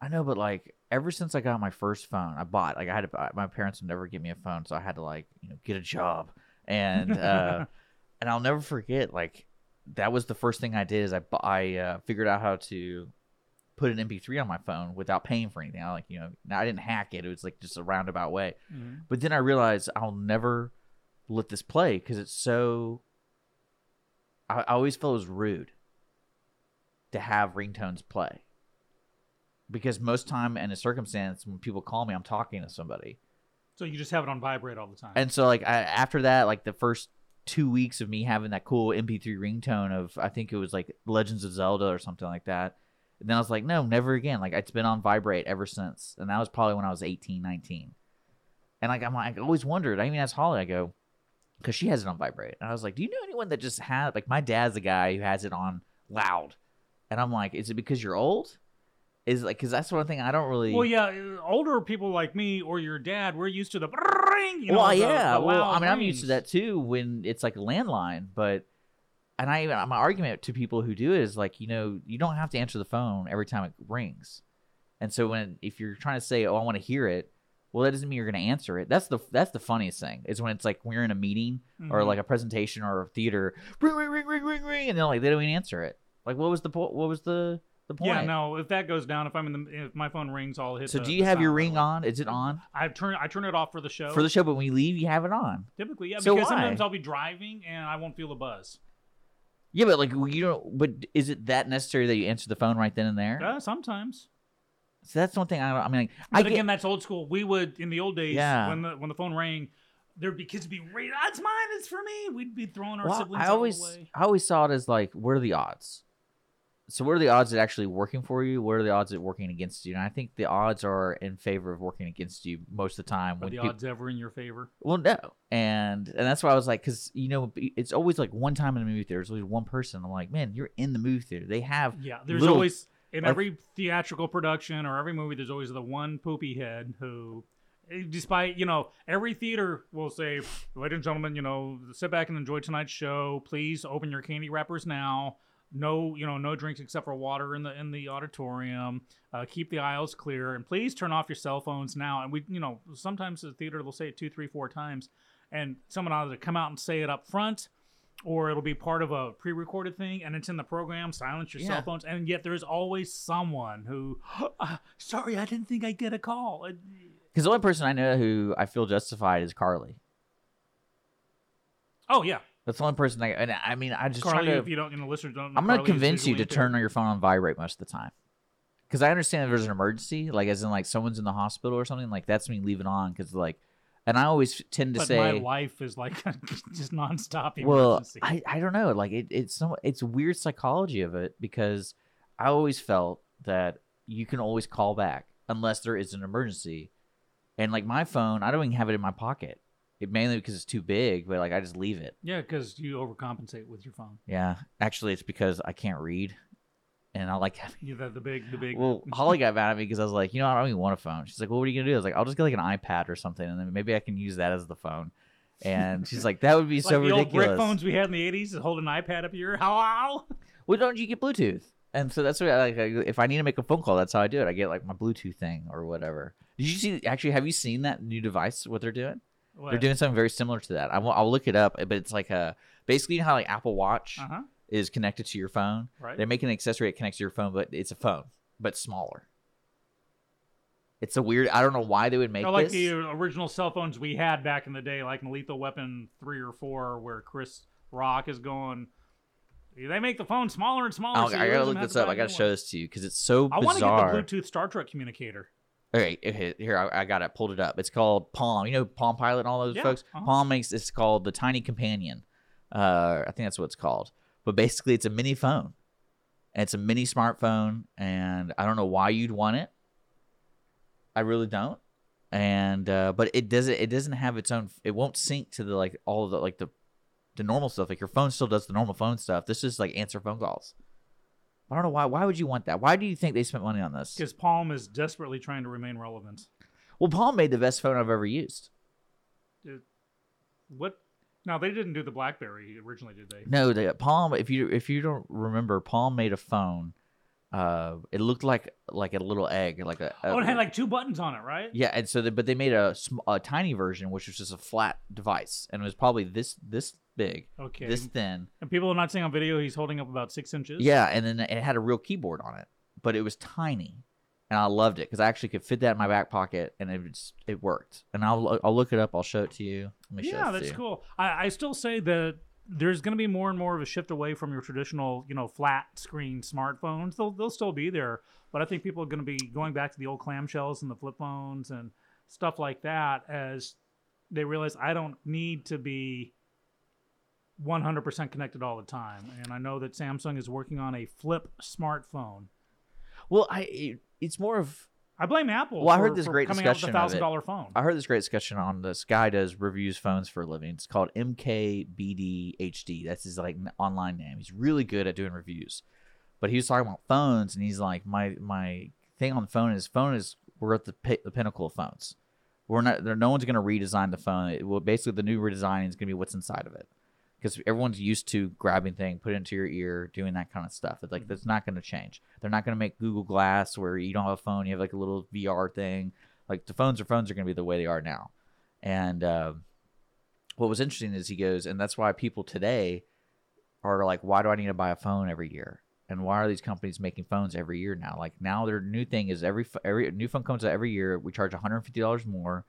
I know, but like ever since I got my first phone, I bought like I had to. buy- My parents would never give me a phone, so I had to like you know get a job, and uh, and I'll never forget like that was the first thing I did is I I uh, figured out how to put an MP3 on my phone without paying for anything. I like you know I didn't hack it; it was like just a roundabout way. Mhm. But then I realized I'll never let this play because it's so. I, I always felt it was rude to have ringtones play because most time and a circumstance when people call me, I'm talking to somebody, So you just have it on vibrate all the time. and so like I, after that, like the first two weeks of me having that cool MP3 ringtone of I think it was like Legends of Zelda or something like that. And then I was like, no, never again. Like it's been on vibrate ever since, and that was probably when I was 18, 19. And like I'm like I always wondered. I even asked Holly, I go, because she has it on vibrate, and I was like, do you know anyone that just had like my dad's a guy who has it on loud, and I'm like, is it because you're old? Is like because that's one thing I don't really. well, yeah, uh, older people like me or your dad, we're used to the ring. You know, well, the- yeah. the well, I mean, I'm used to that too when it's like a landline, but and I even my argument to people who do it is like, you know, you don't have to answer the phone every time it rings, and so when if you're trying to say, oh, I want to hear it, well, that doesn't mean you're going to answer it. That's the that's the funniest thing is when it's like you're in a meeting or Mhm. like a presentation or a theater, ring ring ring ring ring ring, and they're like they don't even answer it. Like, what was the po- what was the the point? Yeah, no. If that goes down, if I'm in the, if my phone rings, I'll hit. So the- do you have your ring on? Is it on I turn I turn it off for the show. for the show? But when you leave, you have it on. Typically, yeah, So because why? sometimes I'll be driving and I won't feel a buzz. Yeah, but like you don't. But is it that necessary that you answer the phone right then and there? Yeah, sometimes. So that's one thing I don't. I mean, like, But I get, again, that's old school. We would in the old days Yeah. when the when the phone rang, there'd be kids be right. That's mine. It's for me. We'd be throwing our well, siblings I always, of the way. I always saw it as like, what are the odds? So what are the odds at actually working for you? What are the odds at working against you? And I think the odds are in favor of working against you most of the time. Are when the peop- odds ever in your favor? Well, no, and and that's why I was like, because you know, it's always like one time in the movie theater, there's always one person. I'm like, man, you're in the movie theater. They have Yeah, there's little- always in like- every theatrical production or every movie, there's always the one poopy head who, eh, despite you know, every theater will say, "Ladies and gentlemen, you know, sit back and enjoy tonight's show. Please open your candy wrappers now. No, you know, no drinks except for water in the in the auditorium. Uh, keep the aisles clear, and please turn off your cell phones now." And we, you know, sometimes the theater will say it two, three, four times, and someone either come out and say it up front or it'll be part of a pre-recorded thing and it's in the program silence your Yeah. cell phones and yet there's always someone who "Uh, sorry i didn't think i'd get a call Because the only person I know who I feel justified is Carly. oh yeah That's the only person I. And I mean, I just carly try to. if you don't you know listeners don't know I'm gonna Carly convince you to turn on your phone on vibrate most of the time. Because I understand if there's an emergency, like as in like someone's in the hospital or something, like that's me leave it on. Because like, and I always tend to but say, my life is like just nonstop well. I, I don't know. Like it, it's some it's weird psychology of it because I always felt that you can always call back unless there is an emergency. And like my phone, I don't even have it in my pocket. It mainly because it's too big, but like I just leave it. yeah because you overcompensate with your phone Yeah, actually, it's because I can't read, and I like having. you the, the big the big Well, Holly got mad at me because I was like, you know, I don't even want a phone. She's like, well, what are you gonna do? I was like, I'll just get like an iPad or something, and then maybe I can use that as the phone. And she's like, that would be like so the old ridiculous. brick phones we had in the 80s that hold an ipad up your how Well, don't you get Bluetooth? And so that's what I like. I- If I need to make a phone call, that's how I do it. I get like my Bluetooth thing or whatever. Did you see? Actually, have you seen that new device? What they're doing? They're doing something very similar to that. I will, look it up, but it's like a basically you know how like Apple Watch Uh-huh. is connected to your phone. Right. They make an accessory that connects to your phone, but it's a phone, but smaller. It's a weird. I don't know why they would make like this. the original cell phones we had back in the day, like in Lethal Weapon three or four, where Chris Rock is going. They make the phone smaller and smaller. Oh, so I gotta look this up. I gotta show this to you because it's so I want to get the Bluetooth Star Trek communicator. Okay, okay, here I, I got it pulled it up. It's called Palm. You know Palm Pilot and all those Yeah, folks. uh-huh. Palm makes it's called the Tiny Companion. Uh, I think that's what it's called. But basically, it's a mini phone. And it's a mini smartphone, and I don't know why you'd want it. I really don't. And uh, but it doesn't. It doesn't have its own. It won't sync to the like all of the like the the normal stuff. Like your phone still does the normal phone stuff. This is like answer phone calls. I don't know why. Why would you want that? Why do you think they spent money on this? Because Palm is desperately trying to remain relevant. Well, Palm made the best phone I've ever used. It- what? No, they didn't do the BlackBerry originally, did they? No, the Palm. If you if you don't remember, Palm made a phone. Uh, it looked like like a little egg, like a, a Oh, it had like two buttons on it, right? yeah. And so, they, but they made a, a tiny version, which was just a flat device, and it was probably this this big, Okay. this thin. And people are not seeing on video he's holding up about six inches. Yeah, and then it had a real keyboard on it, but it was tiny, and I loved it because I actually could fit that in my back pocket, and it was, it worked. And I'll I'll look it up. I'll show it to you. Let me Yeah, that's cool. I, I still say that there's going to be more and more of a shift away from your traditional, you know, flat screen smartphones. They'll they'll still be there, but I think people are going to be going back to the old clamshells and the flip phones and stuff like that as they realize I don't need to be 100% connected all the time. And I know that Samsung is working on a flip smartphone. Well, I it's more of I blame Apple. Well, I for- heard this great coming out with discussion a phone. I heard this great discussion on this guy does reviews phones for a living. It's called MKBHD. That's his like online name. He's really good at doing reviews. But he was talking about phones, and he's like, my my thing on the phone is phone is we're at the pi- the pinnacle of phones. We're not there. No one's going to redesign the phone. It will basically the new redesign is going to be what's inside of it. Because everyone's used to grabbing thing, put it into your ear, doing that kind of stuff. It's like that's not going to change. They're not going to make Google Glass where you don't have a phone, you have like a little VR thing. Like the phones or phones are going to be the way they are now. And uh, what was interesting is he goes, and that's why people today are like, why do I need to buy a phone every year? And why are these companies making phones every year now? Like now their new thing is every every new phone comes out every year. We charge one hundred fifty dollars more,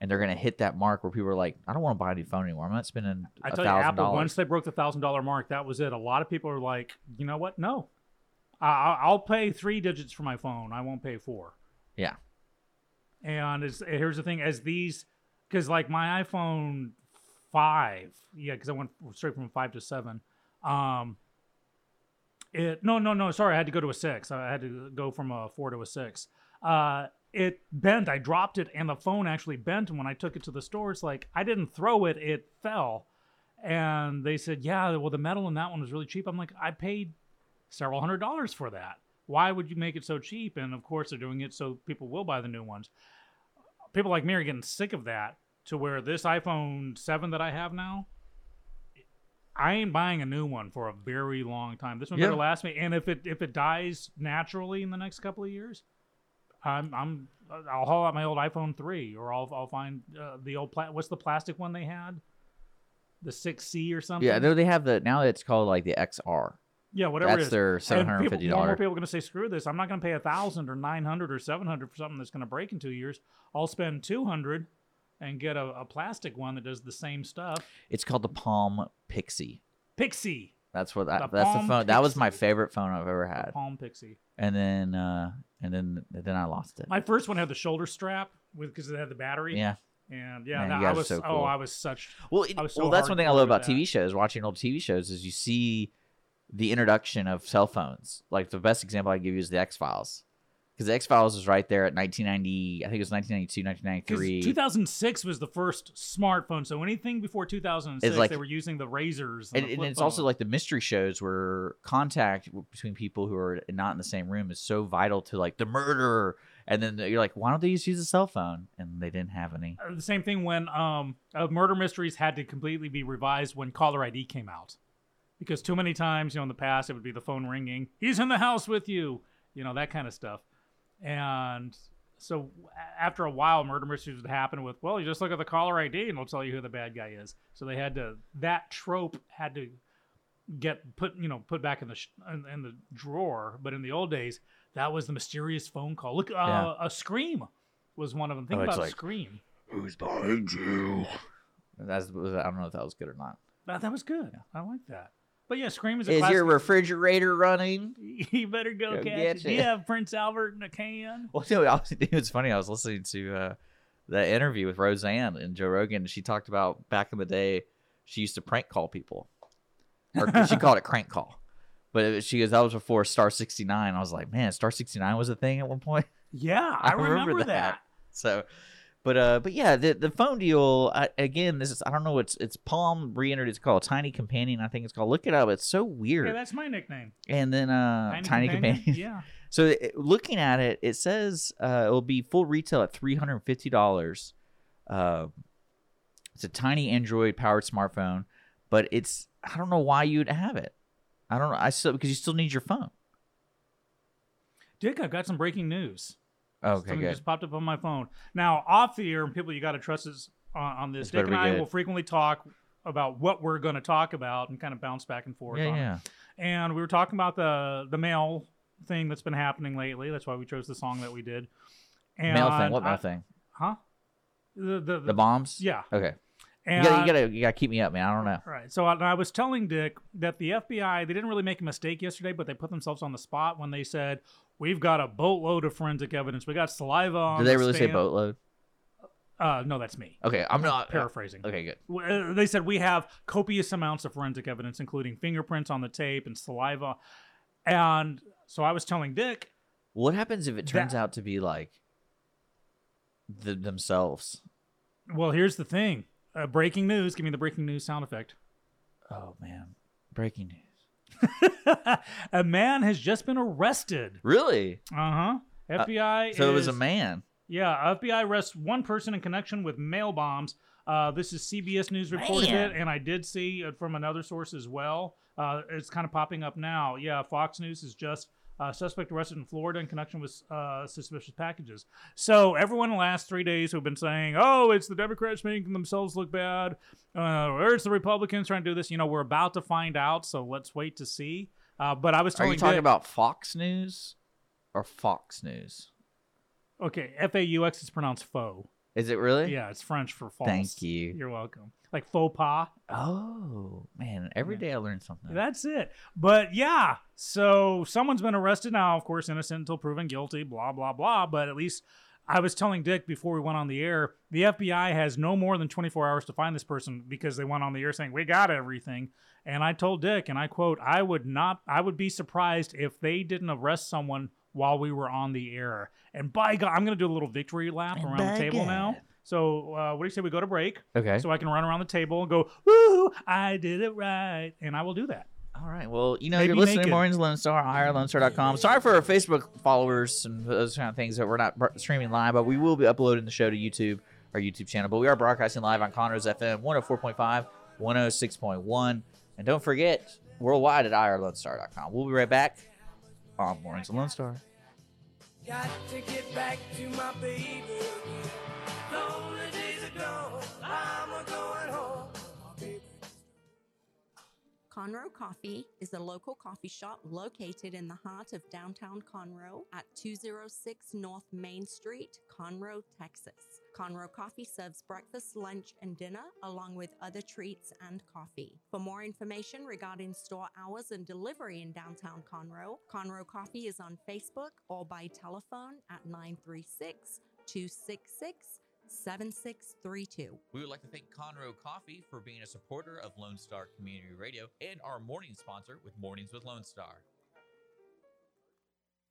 and they're gonna hit that mark where people are like, I don't want to buy a new phone anymore. I'm not spending I a tell you, Apple dollars. once they broke the thousand dollar mark, that was it. A lot of people are like, you know what? No, I- I- I'll pay three digits for my phone. I won't pay four. Yeah. And it's, here's the thing: as these, because like my iPhone five, yeah, because I went straight from five to seven. Um, it no no no sorry, I had to go to a six. I had to go from a four to a six. Uh, it bent. I dropped it, and the phone actually bent. And when I took it to the store, it's like I didn't throw it; it fell. And they said, "Yeah, well, the metal in that one was really cheap." I'm like, "I paid several hundred dollars for that. Why would you make it so cheap?" And of course, they're doing it so people will buy the new ones. People like me are getting sick of that. To where this iPhone seven that I have now, I ain't buying a new one for a very long time. This one better Yeah. last me. And if it if it dies naturally in the next couple of years, I'm I'm I'll haul out my old iPhone three, or I'll I'll find uh, the old pla- what's the plastic one they had, the six C or something. Yeah, no, they have the now it's called like the XR. Yeah, whatever. That's it is. their seven hundred fifty seven hundred people- More and more people are going to say, "Screw this! I'm not going to pay a thousand or nine hundred or seven hundred for something that's going to break in two years. I'll spend two hundred and get a, a plastic one that does the same stuff." It's called the Palm Pixie. Pixie, That's what The that's the phone. That was my favorite phone I've ever had. Palm Pixie. And then uh and then then I lost it. My first one had the shoulder strap with because it had the battery. Yeah. And yeah, Man, that, I was so oh. I was such Well, it- I was so well, that's one thing I love about that. TV shows. Watching old TV shows is you see the introduction of cell phones. Like the best example I give you is the X Files, because the X Files was right there at 1990. I think it was 1992, 1993. 2006 was the first smartphone. So anything before 2006, like- they were using the Razrs. And, and, the and it's also like the mystery shows where contact between people who are not in the same room is so vital to like the murderer. And then you're like, why don't they just use a cell phone? And they didn't have any. Uh, the same thing when um uh, murder mysteries had to completely be revised when caller id came out because too many times, you know, in the past, it would be the phone ringing. He's in the house with you, you know, that kind of stuff. And so after a while, murder mysteries would happen with, well, you just look at the caller ID and it'll tell you who the bad guy is. So they had to that trope had to get put, you know, put back in the sh- in, in the drawer. But in the old days, that was the mysterious phone call. Look, uh, Yeah. a scream was one of them. Think Oh, about like, scream. Who's behind you? That's was- I don't know if that was good or not. That, that was good. I like that. But yeah, scream is a Is classic. your refrigerator running? you better go, Go catch get it. Do you have Prince Albert in a can? Well, no, I was, it was funny. I was listening to uh, the interview with Roseanne and Joe Rogan, and she talked about back in the day, she used to prank call people, or she called it crank call. But it- she goes, that was before Star 69. I was like, man, Star 69 was a thing at one point. Yeah, I, remember, that. So, but uh, but yeah, the the phone deal I, again. This is I don't know. It's it's Palm re-entered. It's called Tiny Companion. I think it's called. Look it up. It's so weird. Yeah, that's my nickname. and then uh, Tiny Tiny, Companion? Companion. Yeah. So it, looking at it, it says uh, it will be full retail at three hundred and fifty dollars. Uh, it's a tiny Android powered smartphone, but it's I don't know why you'd have it. I don't know. I still because you still need your phone. Dick, I've got some breaking news. Okay, Something good. just popped up on my phone. Now, off the air, and people you got to trust us on, uh, on this. This Dick better and be I good. will frequently talk about what we're going to talk about and kind of bounce back and forth. Yeah, on it. yeah. And we were talking about the the mail thing that's been happening lately. That's why we chose the song that we did. And mail thing. What mail I- thing? Huh? The, the, The bombs. Yeah. Okay. And you, gotta, you gotta you gotta keep me up, man. I don't know. Right. So I, I was telling Dick that the FBI they didn't really make a mistake yesterday, but they put themselves on the spot when they said we've got a boatload of forensic evidence. We got saliva. On Did they the really say boatload? Uh, no, that's me. Okay, I'm not paraphrasing. Okay, good. Uh, They said we have copious amounts of forensic evidence, including fingerprints on the tape and saliva. And so I was telling Dick, What happens if it turns That- out to be like the, themselves? well, here's the thing. Uh, breaking news. Give me the breaking news sound effect. Oh man, breaking news. a man has just been arrested. Really? Uh huh. FBI. so it was a man. Yeah, FBI arrests one person in connection with mail bombs. Uh, this is CBS News reported Man. it, and I did see it from another source as well. Uh, it's kind of popping up now. Yeah, Fox News is just uh, suspect arrested in Florida in connection with uh, suspicious packages. So everyone in the last three days who've been saying, "Oh, it's the Democrats making themselves look bad," uh, or it's the Republicans trying to do this. You know, we're about to find out. So let's wait to see. Uh, but I was Are you talking Dick- about Fox News or Fox News? okay, F A U X is pronounced faux. Is it really? Yeah, it's French for false. Thank you. You're welcome. Like faux pas. Oh man, every day I learn something. That's it. But yeah, so someone's been arrested now, of course, innocent until proven guilty, blah, blah, blah. But at least I was telling Dick before we went on the air, the FBI has no more than 24 hours to find this person because they went on the air saying, we got everything. And I told Dick, and I quote, I would not, I would be surprised if they didn't arrest someone while we were on the air. And by God, I'm going to do a little victory lap around the table now. So, uh, what do you say we go to break? Okay. So I can run around the table and go, woo, I did it right. And I will do that. All right. Well, you know, Maybe you're listening naked. to Mornings Lone Star, IRLoneStar.com. Sorry for our Facebook followers and those kind of things that we're not streaming live, but we will be uploading the show to YouTube, our YouTube channel. But we are broadcasting live on Conroe's FM 104.5, 106.1. And don't forget, worldwide at IRLoneStar.com. We'll be right back on Mornings of Lone Star. Got to get back to my baby. Lonely days are gone. I'm a going home. Conroe Coffee is a local coffee shop located in the heart of downtown Conroe at 206 North Main Street, Conroe, Texas. Conroe Coffee serves breakfast, lunch, and dinner, along with other treats and coffee. For more information regarding store hours and delivery in downtown Conroe, Conroe Coffee is on Facebook or by telephone at 936 266 7632. We would like to thank Conroe Coffee for being a supporter of Lone Star Community Radio and our morning sponsor with Mornings with Lone Star.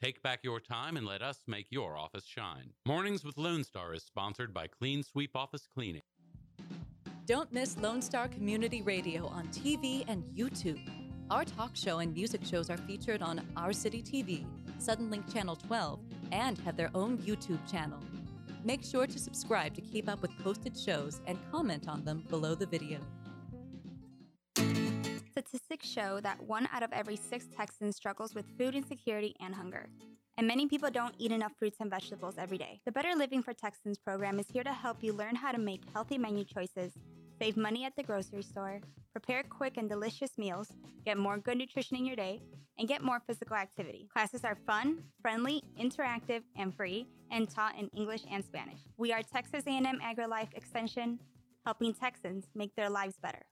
Take back your time and let us make your office shine. Mornings with Lone Star is sponsored by Clean Sweep Office Cleaning. Don't miss Lone Star Community Radio on TV and YouTube. Our talk show and music shows are featured on Our City TV, Suddenlink Channel 12, and have their own YouTube channel. Make sure to subscribe to keep up with posted shows and comment on them below the video. Statistics show that one out of every six Texans struggles with food insecurity and hunger. And many people don't eat enough fruits and vegetables every day. The Better Living for Texans program is here to help you learn how to make healthy menu choices, save money at the grocery store, prepare quick and delicious meals, get more good nutrition in your day, and get more physical activity. Classes are fun, friendly, interactive, and free, and taught in English and Spanish. We are Texas A&M AgriLife Extension, helping Texans make their lives better.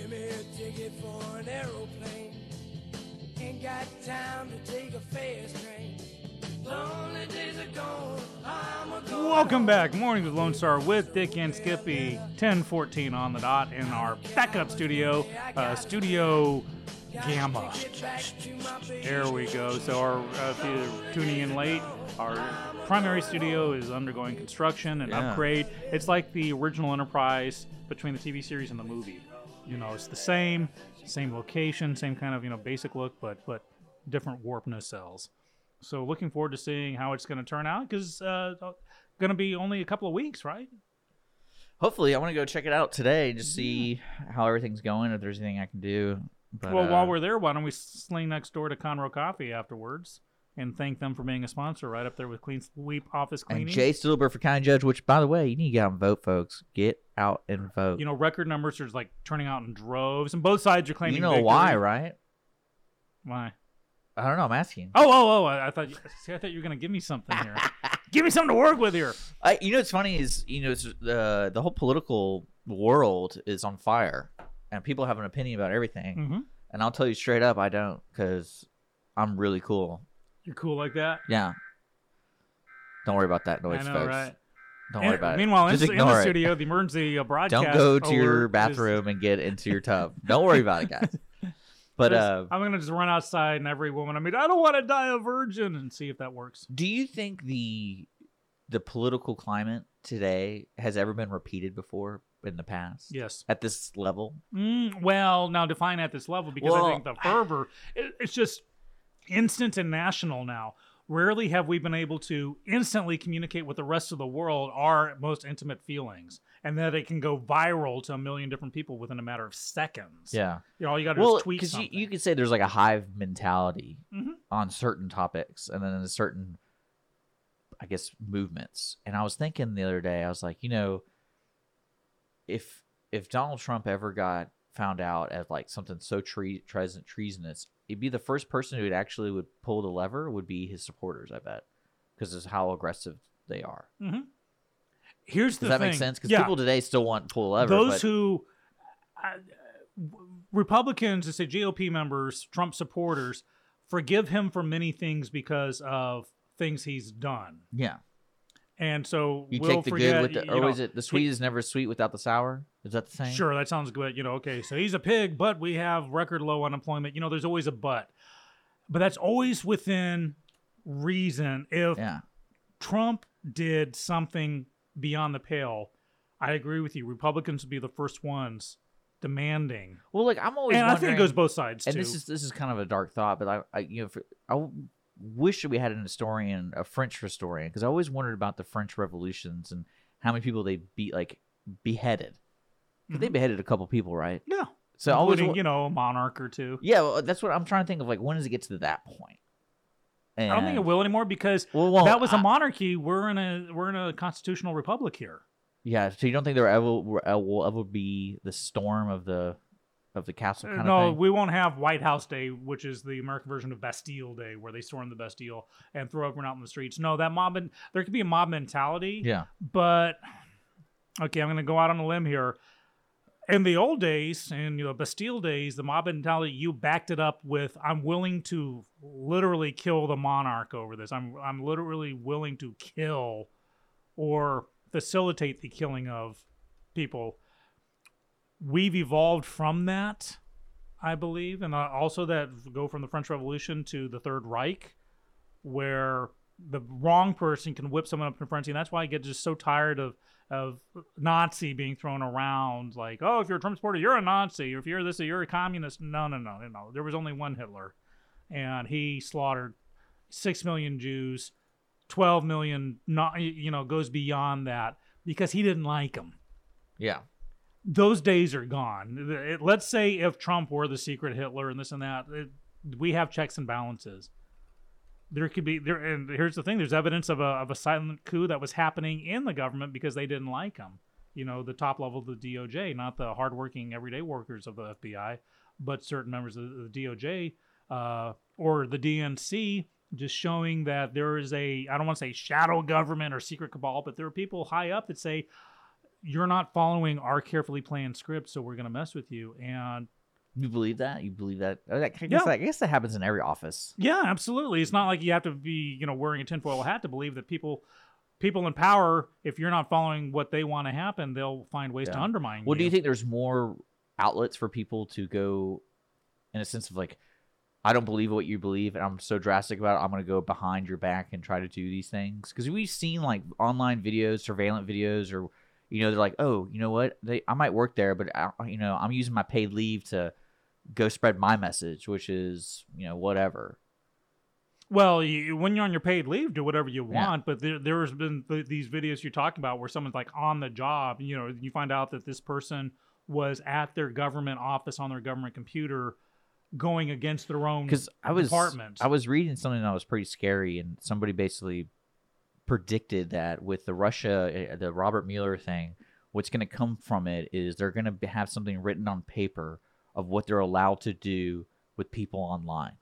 Give me a ticket for an aeroplane. Ain't got time to take a fast train. Lonely days are gone. I'm a going Welcome back. Morning with Lone Star with Dick and Skippy. 1014 on the dot in our backup studio, uh, Studio Gamma. There we go. So, our, uh, if you're tuning in late, our primary studio is undergoing construction and Yeah. upgrade. It's like the original Enterprise between the TV series and the movie. You know, it's the same, same location, same kind of you know basic look, but but different warp nacelles. So, looking forward to seeing how it's going to turn out because uh, going to be only a couple of weeks, right? Hopefully, I want to go check it out today, just see how everything's going. If there's anything I can do. But, well, uh, while we're there, why don't we sling next door to Conroe Coffee afterwards and thank them for being a sponsor right up there with Clean Sweep Office Cleaning. and Jay Stittleburg for county judge, which by the way, you need to get out and vote, folks. Get out and vote. you know, record numbers are like turning out in droves, and both sides are claiming. You know victory. why, right? Why? I don't know. I'm asking. Oh, oh, oh! I, I thought. You, see, I thought you were gonna give me something here. give me something to work with here. I, you know, what's funny is you know it's, the the whole political world is on fire, and people have an opinion about everything. Mhm. And I'll tell you straight up, I don't, because I'm really cool. You're cool like that. Yeah. Don't worry about that noise, I know, folks. right? Don't And worry about meanwhile, it. in, Just in the it. studio, the emergency uh, broadcast. Don't go to your is- bathroom and get into your tub. Don't worry about it, guys. But uh, I'm gonna just run outside and every woman I mean, I don't want to die a virgin, and see if that works. do you think the the political climate today has ever been repeated before in the past? Yes. At this level? Mm, well, now define at this level because I think the fervor it, it's just instant and national now. Rarely have we been able to instantly communicate with the rest of the world our most intimate feelings, and that it can go viral to a million different people within a matter of seconds. Yeah. you know, all you got to do Well, is tweet because you, you could say there's like a hive mentality Mhm. on certain topics, and then in certain, I guess, movements. And I was thinking the other day, I was like, you know, if if Donald Trump ever got found out as like something so tre- treason treasonous, it'd be the first person who actually would pull the lever would be his supporters. I bet, because of how aggressive they are. Mhm. Here's Does the that thing. make sense? Because Yeah. people today still want to pull the lever. Those but- who uh, Republicans, to say GOP members, Trump supporters, forgive him for many things because of things he's done. yeah. And so You we'll take the forget, good with the, you or know, is it the sweet is never sweet without the sour? Is that the same? Sure, that sounds good. You know, okay, so he's a pig, but we have record low unemployment. You know, there's always a but. But that's always within reason. If Yeah. Trump did something beyond the pale, I agree with you. Republicans would be the first ones demanding. Well, like I'm always and I think it goes both sides And too. this is this is kind of a dark thought, but I, I you know, for, I wish we had an historian, a French historian, because I always wondered about the French revolutions and how many people they beat, like beheaded. 'Cause They mm-hmm. beheaded a couple people, right? Yeah. So I always, you know, a monarch or two. yeah, well, that's what I'm trying to think of. Like, when does it get to that point? I don't think it will anymore because Well, well, that was a I- monarchy. We're in a we're in a constitutional republic here. Yeah, so you don't think there ever uh, will ever, be the storm of the of the castle uh, kind no, of thing? No, we won't have White House Day, which is the American version of Bastille Day, where they storm the Bastille and throw everyone out in the streets. No, that mob, men- there could be a mob mentality. Yeah. But okay, I'm going to go out on a limb here. In the old days, in you know Bastille days, the mob mentality, you backed it up with, "I'm willing to literally kill the monarch over this. I'm I'm literally willing to kill or facilitate the killing of people." we've evolved from that, I believe, and uh, also that go from the French Revolution to the Third Reich, where the wrong person can whip someone up in frenzy, and that's why I get just so tired of of Nazi being thrown around. Like, oh, if you're a Trump supporter, you're a Nazi. If you're this, you're a communist. No, no, no, no, no. There was only one Hitler, and he slaughtered six million Jews, twelve million. Not you know goes beyond that because he didn't like them. Yeah. Those days are gone. Let's say if Trump were the secret Hitler and this and that, it, we have checks and balances. There could be there, and here's the thing: there's evidence of a of a silent coup that was happening in the government because they didn't like him. You know, the top level of the DOJ, not the hardworking everyday workers of the FBI, but certain members of the DOJ uh, or the DNC, just showing that there is a I don't want to say shadow government or secret cabal, but there are people high up that say you're not following our carefully planned script, so we're going to mess with you. And You believe that? You believe that? Oh, I guess, Yeah. I guess that happens in every office. Yeah, absolutely. It's not like you have to be, you know, wearing a tinfoil hat to believe that people people in power, if you're not following what they want to happen, they'll find ways to undermine Well, you. do you think there's more outlets for people to go in a sense of like, I don't believe what you believe, and I'm so drastic about it. I'm going to go behind your back and try to do these things because we've seen like online videos, surveillance videos, or you know, they're like, oh, you know what? They I might work there, but I, you know, I'm using my paid leave to go spread my message, which is you know whatever. Well, you, when you're on your paid leave, do whatever you Yeah. want. But there, there's been th- these videos you're talking about where someone's like on the job. You know, you find out that this person was at their government office on their government computer, going against their own because I was department. I was reading something that was pretty scary, and somebody basically predicted that with the Russia, uh, the Robert Mueller thing, what's going to come from it is they're going to have something written on paper of what they're allowed to do with people online.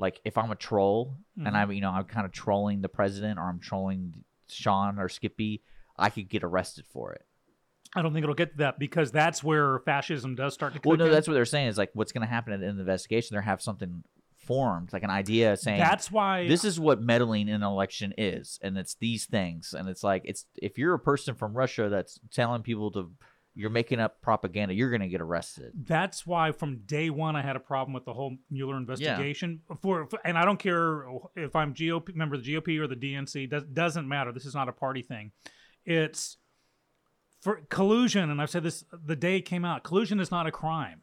Like if I'm a troll and Mhm. I'm, you know, I'm kind of trolling the president or I'm trolling Sean or Skippy, I could get arrested for it. I don't think it'll get to that because that's where fascism does start to. Well, no, in. that's what they're saying is like what's going to happen at the end of the investigation. They have something formed, like an idea saying That's why- this is what meddling in an election is, and it's these things, and it's like it's if you're a person from Russia that's telling people to you're making up propaganda, you're going to get arrested. That's why from day one I had a problem with the whole Mueller investigation. For, for- and I don't care if I'm GOP member of the GOP or the DNC. Does, doesn't matter. This is not a party thing. It's for collusion, and I've said this the day it came out. Collusion is not a crime.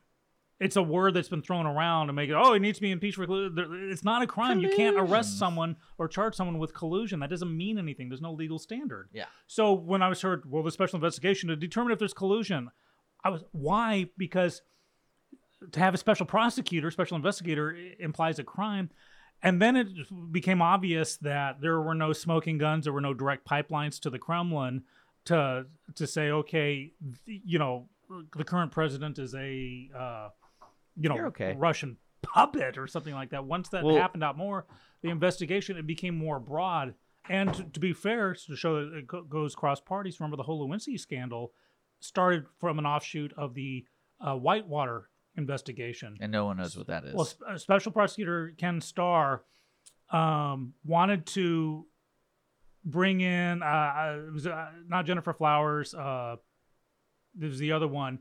It's a word that's been thrown around to make it. Oh, it needs to be impeached for collusion. It's not a crime. You can't arrest someone or charge someone with collusion. That doesn't mean anything. There's no legal standard. Yeah. So when I was heard, well, the special investigation to determine if there's collusion, I was why because to have a special prosecutor, special investigator implies a crime. And then it became obvious that there were no smoking guns, there were no direct pipelines to the Kremlin to to say, okay, you know, the current president is a uh, you know okay. Russian puppet or something like that. Once that Well- happened out more, the investigation it became more broad. And to, to be fair, to show that it go- goes cross parties, remember the whole Lewinsky scandal started from an offshoot of the uh, Whitewater investigation. And no one knows what that is. Well, uh, Special Prosecutor Ken Starr um, wanted to bring in uh, uh, it was uh, not Gennifer Flowers. Uh, there was the other one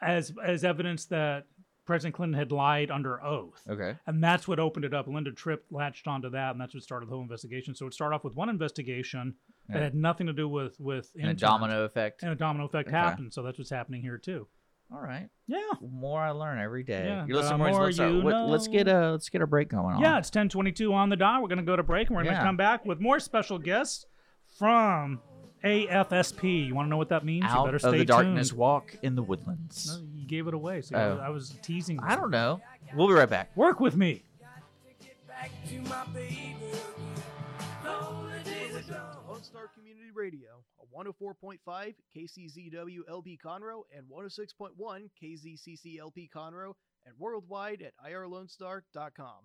as as evidence that President Clinton had lied under oath. Okay. And that's what opened it up. Linda Tripp latched onto that, and that's what started the whole investigation. So it started off with one investigation that had nothing to do with with And a domino effect. And a domino effect Okay. happened. So that's what's happening here too. All right. Yeah. More I learn every day. Yeah, You're listening more Let's, you let's get a let's get a break going on. Yeah, it's 1022 on the dot. We're going to go to break and we're going to Yeah. come back with more special guests from AFSP. You want to know what that means? you Out better of stay the darkness, tuned. walk in the woodlands. No, you gave it away. So Oh. I was teasing. I don't know. We'll be right back. Work with me. to my baby. Lonely days ago. Lone Star Community Radio, a 104.5 KCZW LP Conroe and 106.1 KZCC LP Conroe, and worldwide at irlonestar.com.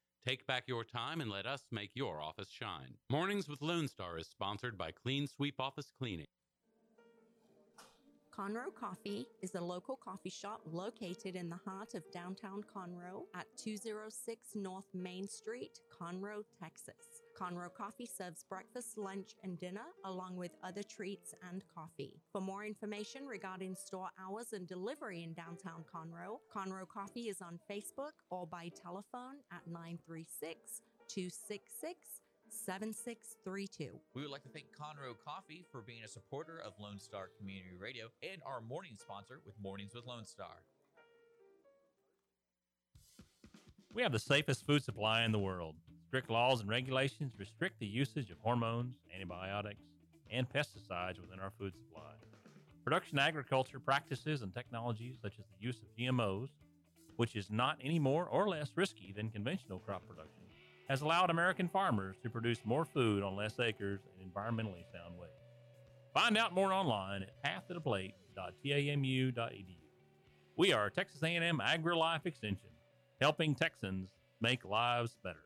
Take back your time and let us make your office shine. Mornings with Lone Star is sponsored by Clean Sweep Office Cleaning. Conroe Coffee is a local coffee shop located in the heart of downtown Conroe at 206 North Main Street, Conroe, Texas. Conroe Coffee serves breakfast, lunch, and dinner, along with other treats and coffee. For more information regarding store hours and delivery in downtown Conroe, Conroe Coffee is on Facebook or by telephone at 936 266 7632. We would like to thank Conroe Coffee for being a supporter of Lone Star Community Radio and our morning sponsor with Mornings with Lone Star. We have the safest food supply in the world. Strict laws and regulations restrict the usage of hormones, antibiotics, and pesticides within our food supply. Production agriculture practices and technologies such as the use of GMOs, which is not any more or less risky than conventional crop production, has allowed American farmers to produce more food on less acres in environmentally sound ways. Find out more online at pathtotheplate.tamu.edu. We are Texas A&M AgriLife Extension, helping Texans make lives better.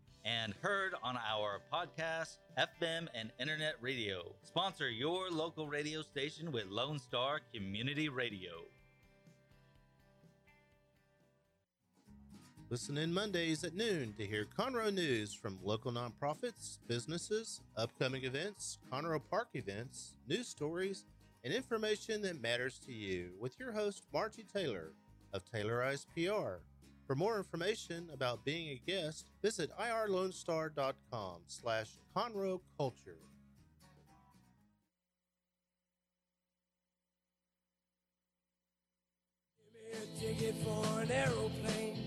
and heard on our podcast, FM, and internet radio. Sponsor your local radio station with Lone Star Community Radio. Listen in Mondays at noon to hear Conroe news from local nonprofits, businesses, upcoming events, Conroe Park events, news stories, and information that matters to you with your host, Margie Taylor of Taylorized PR. For more information about being a guest, visit irlonestar.com slash Conroe Culture. ticket for an aeroplane.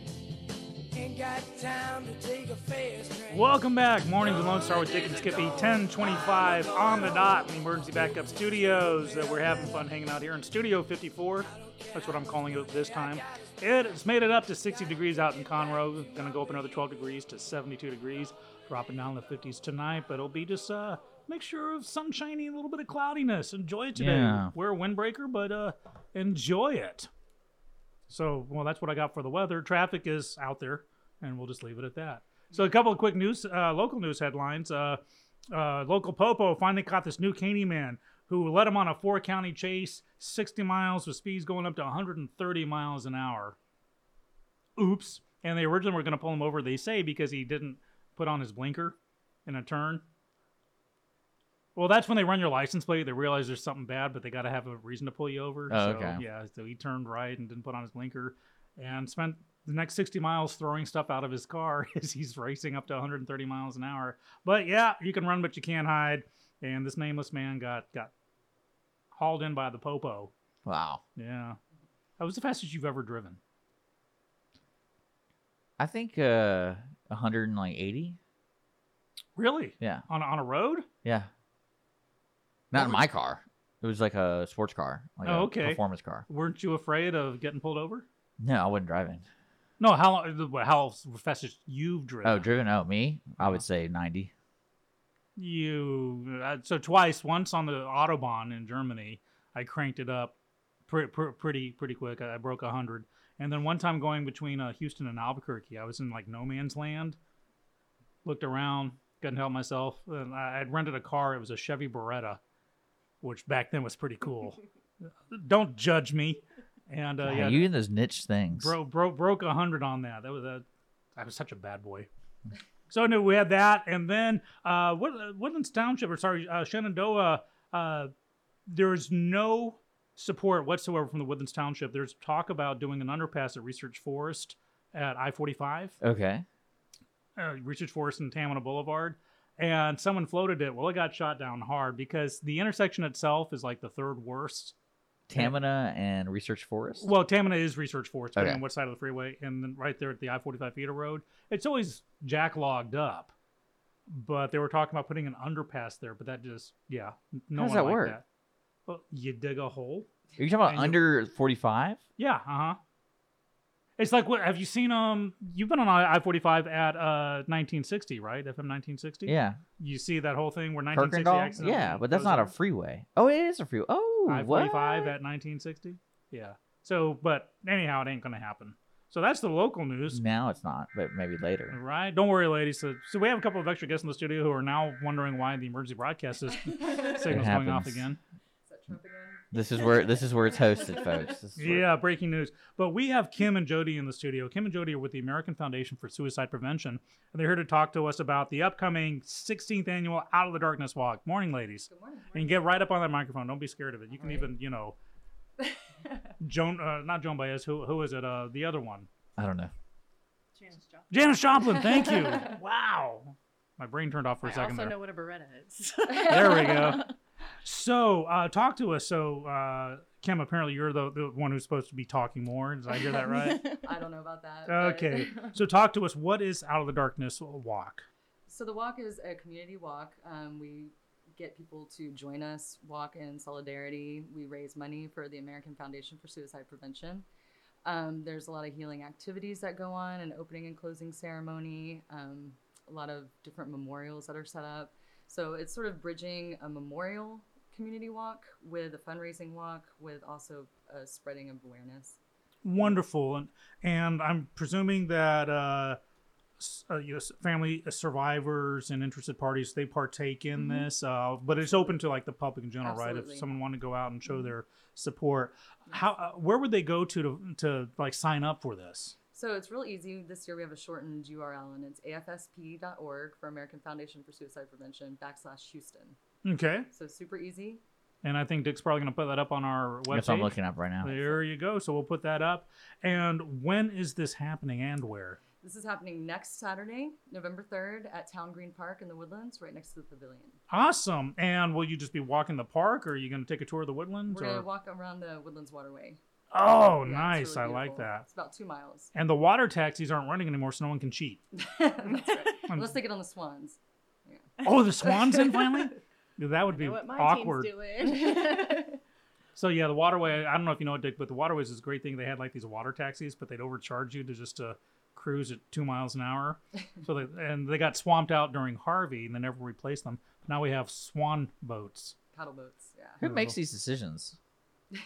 Welcome back. Mornings with Lone Star with Dick and Skippy. 1025 on the dot in the Emergency Backup Studios. Uh, we're having fun hanging out here in Studio 54. That's what I'm calling it this time. It's made it up to 60 degrees out in Conroe. Going to go up another 12 degrees to 72 degrees. Dropping down in the 50s tonight, but it'll be just uh, mixture of sunshiny and a little bit of cloudiness. Enjoy it today. Yeah. Wear a windbreaker, but uh, enjoy it. So, well, that's what I got for the weather. Traffic is out there, and we'll just leave it at that. So, a couple of quick news, uh, local news headlines. Uh, uh, local Popo finally caught this new Caney man who led him on a four county chase, 60 miles with speeds going up to 130 miles an hour. Oops. And they originally were going to pull him over, they say, because he didn't put on his blinker in a turn. Well, that's when they run your license plate. They realize there's something bad, but they got to have a reason to pull you over. Oh, so, okay. yeah, so he turned right and didn't put on his blinker and spent the next 60 miles throwing stuff out of his car as he's racing up to 130 miles an hour. But yeah, you can run, but you can't hide. And this nameless man got got hauled in by the popo. Wow. Yeah, that was the fastest you've ever driven. I think uh 180. Really? Yeah. On on a road? Yeah. Not in my car. It was like a sports car, like oh, a okay. performance car. Weren't you afraid of getting pulled over? No, I wasn't driving. No, how long? How fastest you've driven? Oh, driven? Oh, me? I would say 90. You uh, so twice. Once on the autobahn in Germany, I cranked it up pre- pre- pretty pretty quick. I, I broke hundred, and then one time going between uh, Houston and Albuquerque, I was in like no man's land. Looked around, couldn't help myself. And I had rented a car. It was a Chevy Beretta, which back then was pretty cool. Don't judge me. And uh, yeah, you in those niche things. Bro, bro, broke a hundred on that. That was a, I was such a bad boy. So no, we had that, and then uh, uh, Woodlands Township, or sorry, uh, Shenandoah. Uh, there's no support whatsoever from the Woodlands Township. There's talk about doing an underpass at Research Forest at I-45. Okay. uh, Research Forest and Tamina Boulevard, and someone floated it. Well, it got shot down hard because the intersection itself is like the third worst. Tamina and Research Forest. Well, Tamina is Research Forest, depending Okay. on what side of the freeway, and then right there at the I-45 feeder road, it's always jacklogged up. But they were talking about putting an underpass there, but that just yeah, no How does that work? That. Well, you dig a hole. Are you talking about under 45? Yeah, uh huh. It's like what have you seen? Um, you've been on I forty five at uh 1960, right? FM 1960. Yeah. You see that whole thing where 1960 Kirkendall? accidentally Yeah, but that's goes not a freeway. Oh, it is a freeway. Oh, I forty five at 1960. Yeah. So, but anyhow, it ain't gonna happen. So that's the local news. Now it's not, but maybe later. Right. Don't worry, ladies. So, so we have a couple of extra guests in the studio who are now wondering why the emergency broadcast is signals going off again. This is where this is where it's hosted, folks. This is where- Yeah, breaking news. But we have Kim and Jody in the studio. Kim and Jody are with the American Foundation for Suicide Prevention, and they're here to talk to us about the upcoming 16th annual Out of the Darkness Walk. Morning, ladies. Good morning. And get right up on that microphone. Don't be scared of it. You can even, you know, Joan, uh, not Joan Baez. Who, who is it? Uh, the other one. I don't know. Janis Joplin. Janis Joplin. Thank you. wow. My brain turned off for a I second I also there. know what a Beretta is. there we go. So, uh, talk to us. So, uh, Kim, apparently you're the, the one who's supposed to be talking more. Did I hear that right? I don't know about that. Okay. So, talk to us. What is Out of the Darkness Walk? So the walk is a community walk. Um, we get people to join us, walk in solidarity. We raise money for the American Foundation for Suicide Prevention. Um, there's a lot of healing activities that go on, an opening and closing ceremony, um, a lot of different memorials that are set up. So it's sort of bridging a memorial community walk with a fundraising walk, with also a spreading of awareness. Wonderful. And, and I'm presuming that uh, uh, you know, family survivors and interested parties they partake in Mhm. this, uh, but it's open to like the public in general, right? If someone wanted to go out and show Mhm. their support, how uh, where would they go to, to to like sign up for this? So it's real easy. This year we have a shortened URL, and it's afsp.org for American Foundation for Suicide Prevention backslash Houston. Okay. So super easy. And I think Dick's probably going to put that up on our website. That's what I'm looking up right now. There you go. So we'll put that up. And when is this happening and where? This is happening next Saturday, November 3rd at Town Green Park in the Woodlands, right next to the pavilion. Awesome. And will you just be walking the park or are you going to take a tour of the woodlands? We're going or- to walk around the Woodlands Waterway. Oh, Yeah, nice. really I like that. It's about two miles. And the water taxis aren't running anymore, so no one can cheat. That's right. Unless they get on the swans. Yeah. Oh, the swans in finally? That would be know what my awkward. team's doing. So yeah, the waterway. I don't know if you know it, Dick, but the waterways is a great thing. They had like these water taxis, but they'd overcharge you to just uh, cruise at two miles an hour. so they and they got swamped out during Harvey, and they never replaced them. Now we have swan boats. Paddle boats, yeah. Who makes these decisions?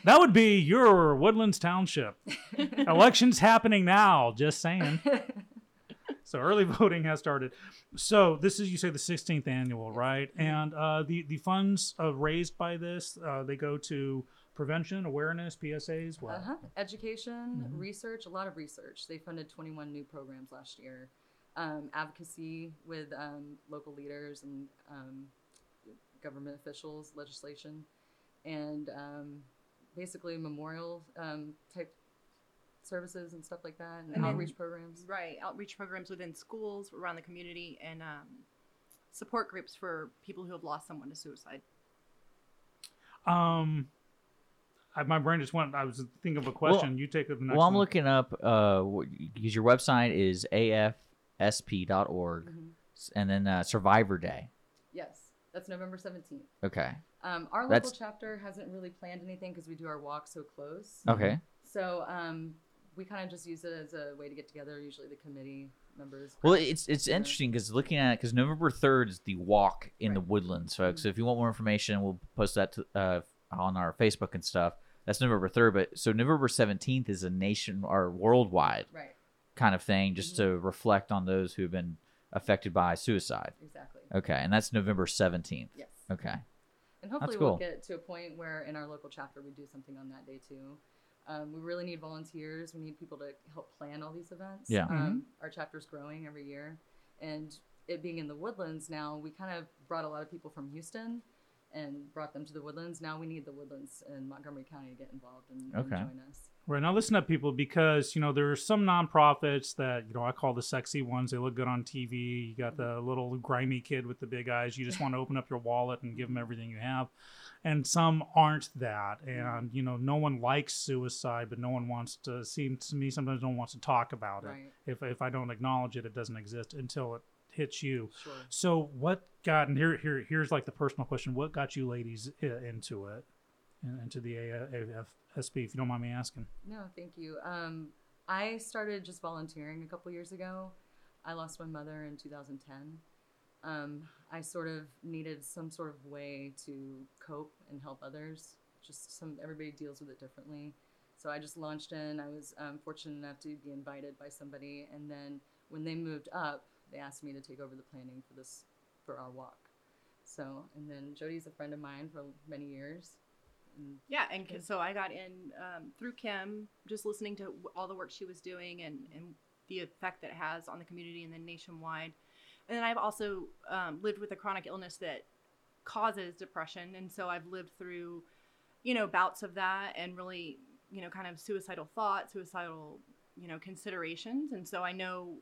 That would be your Woodlands Township. Elections happening now. Just saying. so early voting has started. So this is you say the 16th annual, right? And uh, the the funds uh, raised by this uh, they go to prevention, awareness, PSAs. What? Uh-huh. Education, Mhm. research, a lot of research. They funded 21 new programs last year. Um, advocacy with um, local leaders and um, government officials, legislation, and um, basically memorial um, type services and stuff like that, and, And then- outreach programs. Right, outreach programs within schools, around the community, and um, support groups for people who have lost someone to suicide. Um, I, my brain just went. I was thinking of a question. you take the next Well, I'm one. looking up uh, because your website is afsp.org, Mhm. s- and then uh, Survivor Day. Yes, that's November 17th. Okay. Um, our local That's- chapter hasn't really planned anything because we do our walk so close. Okay. So um, we kind of just use it as a way to get together. Usually the committee members. Well, it's it's dinner. interesting because looking at it, because November third is the walk in the woodlands, folks. So if you want more information, we'll post that to, uh, on our Facebook and stuff. That's November third, but so November seventeenth is a nation or worldwide Right. kind of thing, just to reflect on those who have been affected by suicide. Exactly. Okay, and that's November seventeenth. Yes. Okay. And hopefully That's we'll get to a point where in our local chapter we do something on that day too. Um, we really need volunteers. We need people to help plan all these events. Yeah. Um, Our chapter's growing every year, and it being in the woodlands now, we kind of brought a lot of people from Houston and brought them to the woodlands. Now we need the woodlands in Montgomery County to get involved and, and join us. Right now, listen up, people, because you know there are some nonprofits that you know I call the sexy ones. They look good on TV. You got the little grimy kid with the big eyes. You just want to open up your wallet and give them everything you have, and some aren't that. And you know, no one likes suicide, but no one wants to. Seem to me, sometimes no one wants to talk about it. Right. If if I don't acknowledge it, it doesn't exist until it hits you. Sure. So what got and here here here's like the personal question: What got you ladies eh, into it, in- into the AFSP? If you don't mind me asking. No, thank you. Um, I started just volunteering a couple years ago. I lost my mother in 2010. Um, I sort of needed some sort of way to cope and help others. Just some everybody deals with it differently. So I just launched in. I was um, fortunate enough to be invited by somebody, and then when they moved up, they asked me to take over the planning for this for our walk. So and then Jody's a friend of mine for many years. And Yeah, and 'cause- so I got in um, through Kim, just listening to all the work she was doing and, and the effect that it has on the community and then nationwide. And then I've also um, lived with a chronic illness that causes depression, and so I've lived through, you know, bouts of that and really, you know, kind of suicidal thoughts, suicidal, you know, considerations, and so I know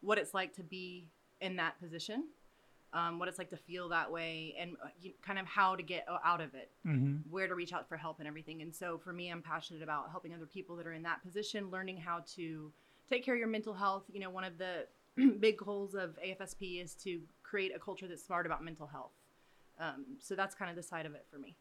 what it's like to be in that position. Um, what it's like to feel that way, and uh, you, kind of how to get out of it Mhm. where to reach out for help and everything. And so for me, I'm passionate about helping other people that are in that position, learning how to take care of your mental health. You know, one of the big goals of AFSP is to create a culture that's smart about mental health. Um, so that's kind of the side of it for me.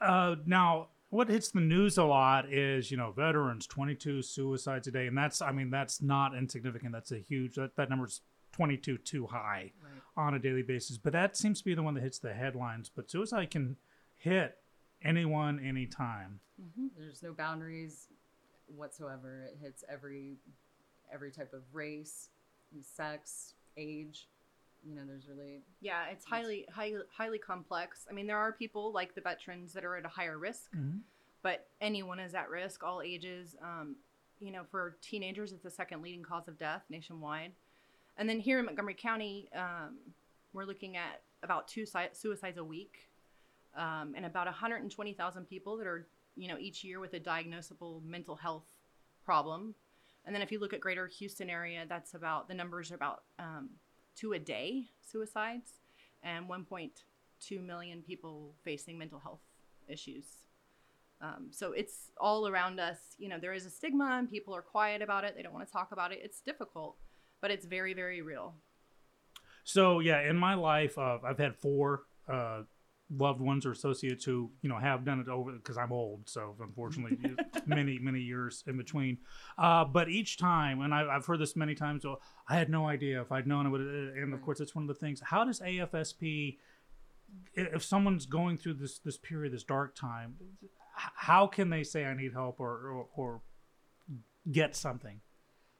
Uh, now, what hits the news a lot is you know veterans, 22 suicides a day, and that's I mean that's not insignificant. That's a huge that that number's 22 too high Right. on a daily basis. But that seems to be the one that hits the headlines. But suicide can hit anyone, anytime. There's no boundaries whatsoever. It hits every every type of race, sex, age. You know, there's really Yeah, it's highly, highly, highly complex. I mean, there are people like the veterans that are at a higher risk, Mhm. but anyone is at risk, all ages. Um, you know, for teenagers, it's the second leading cause of death nationwide. And then here in Montgomery County, um, we're looking at about two suicides a week, um, and about 120,000 people that are, you know, each year with a diagnosable mental health problem. And then if you look at Greater Houston area, that's about the numbers are about um, two a day suicides, and 1.2 million people facing mental health issues. Um, so it's all around us. You know, there is a stigma, and people are quiet about it. They don't want to talk about it. It's difficult, but it's very, very real. So yeah, in my life, uh, I've had four uh, loved ones or associates who you know have done it over because I'm old, so unfortunately, many many years in between. Uh, but each time, and I, I've heard this many times, so I had no idea if I'd known it would. And of course, it's one of the things. How does AFSP, if someone's going through this this period, this dark time, how can they say I need help or or, or get something?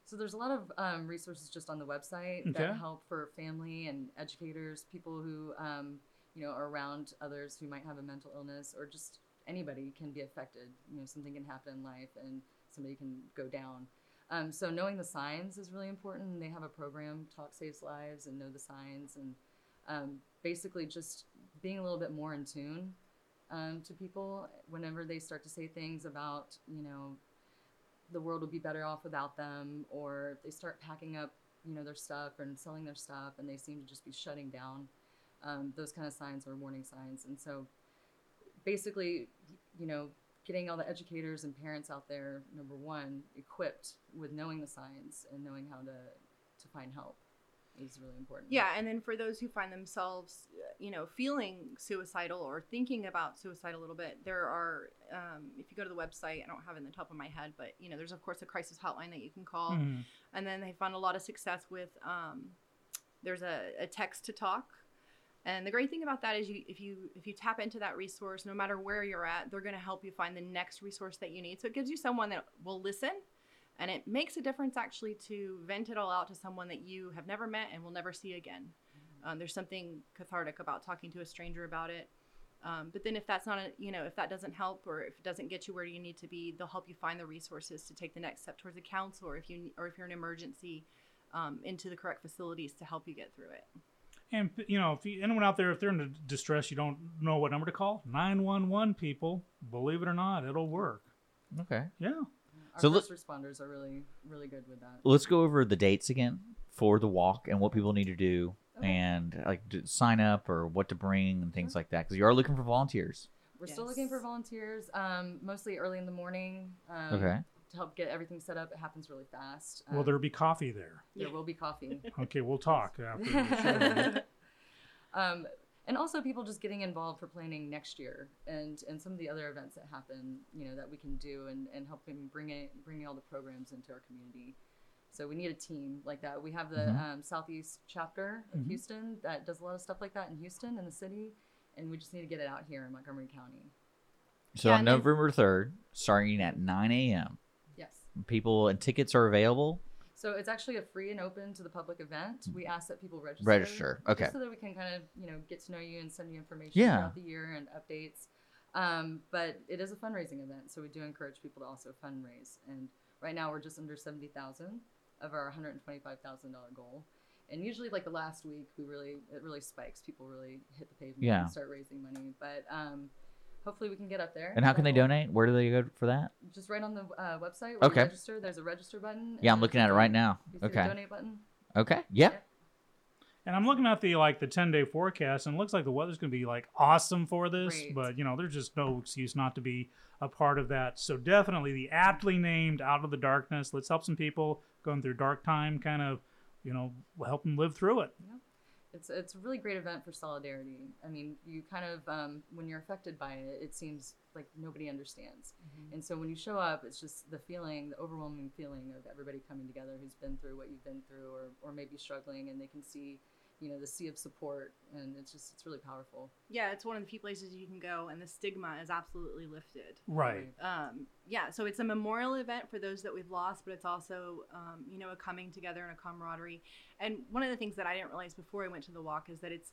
So there's a lot of um, resources just on the website Okay. that help for family and educators, people who um, you know are around others who might have a mental illness, or just anybody can be affected. You know, something can happen in life, and somebody can go down. Um, so knowing the signs is really important. They have a program, Talk Saves Lives, and Know the Signs, and um, basically just being a little bit more in tune um, to people whenever they start to say things about you know the world would be better off without them, or they start packing up, you know, their stuff and selling their stuff, and they seem to just be shutting down. Um, those kind of signs are warning signs, and so basically, you know, getting all the educators and parents out there, number one, equipped with knowing the signs and knowing how to to find help is really important. Yeah, and then for those who find themselves, you know, feeling suicidal or thinking about suicide a little bit, there are, um, if you go to the website, I don't have it in the top of my head, but you know, there's of course a crisis hotline that you can call, Mhm. and then they found a lot of success with. Um, there's a, a text to talk, and the great thing about that is you if you if you tap into that resource, no matter where you're at, they're going to help you find the next resource that you need. So it gives you someone that will listen and it makes a difference actually to vent it all out to someone that you have never met and will never see again. Um, there's something cathartic about talking to a stranger about it. Um, but then if that's not a, you know, if that doesn't help or if it doesn't get you where you need to be, they'll help you find the resources to take the next step towards a counselor if you, or if you're in emergency, um, into the correct facilities to help you get through it. And you know, if you, anyone out there, if they're in distress, you don't know what number to call. Nine one one people. Believe it or not, it'll work. Okay. Yeah. Our So first let- responders are really, really good with that. Let's go over the dates again for the walk and what people need to do and like to sign up or what to bring and things like that because you are looking for volunteers. We're still looking for volunteers, um, mostly early in the morning. Um, Okay. To help get everything set up, it happens really fast. Will Um, there be coffee there? There will be coffee. Okay, we'll talk after the show. um, and also people just getting involved for planning next year and and some of the other events that happen you know that we can do and and helping bring it bringing all the programs into our community so we need a team like that we have the Mhm. um, southeast chapter of Mhm. houston that does a lot of stuff like that in houston in the city and we just need to get it out here in montgomery county So Yeah, on November 3rd, starting at 9 a.m., yes people and tickets are available. So it's actually a free and open to the public event. We ask that people register. Register, okay. So that we can kind of, you know, get to know you and send you information Yeah. throughout the year and updates. Um, but it is a fundraising event, so we do encourage people to also fundraise. And right now we're just under seventy thousand of our one hundred and twenty-five thousand dollar goal. And usually, like the last week, we really it really spikes. People really hit the pavement Yeah. and start raising money. But um, hopefully, we can get up there. And how can they donate? Where do they go for that? Just right on the uh, website. Where Okay. You register. There's a register button. Yeah, I'm looking at it right now. you see the Okay. donate button. Okay. Yeah. And I'm looking at the like the 10 day forecast, and it looks like the weather's going to be like awesome for this. Great. But you know, there's just no excuse not to be a part of that. So definitely the aptly named "Out of the Darkness." Let's help some people going through dark time. Kind of, you know, help them live through it. It's it's a really great event for solidarity. I mean, you kind of um, when you're affected by it, it seems like nobody understands. Mm-hmm. And so when you show up, it's just the feeling, the overwhelming feeling of everybody coming together who's been through what you've been through, or or maybe struggling, and they can see, you know, the sea of support, and it's just it's really powerful. Yeah, it's one of the few places you can go, and the stigma is absolutely lifted. Right. Um, yeah, so it's a memorial event for those that we've lost, but it's also, um, you know, a coming together and a camaraderie. And one of the things that I didn't realize before I went to the walk is that it's,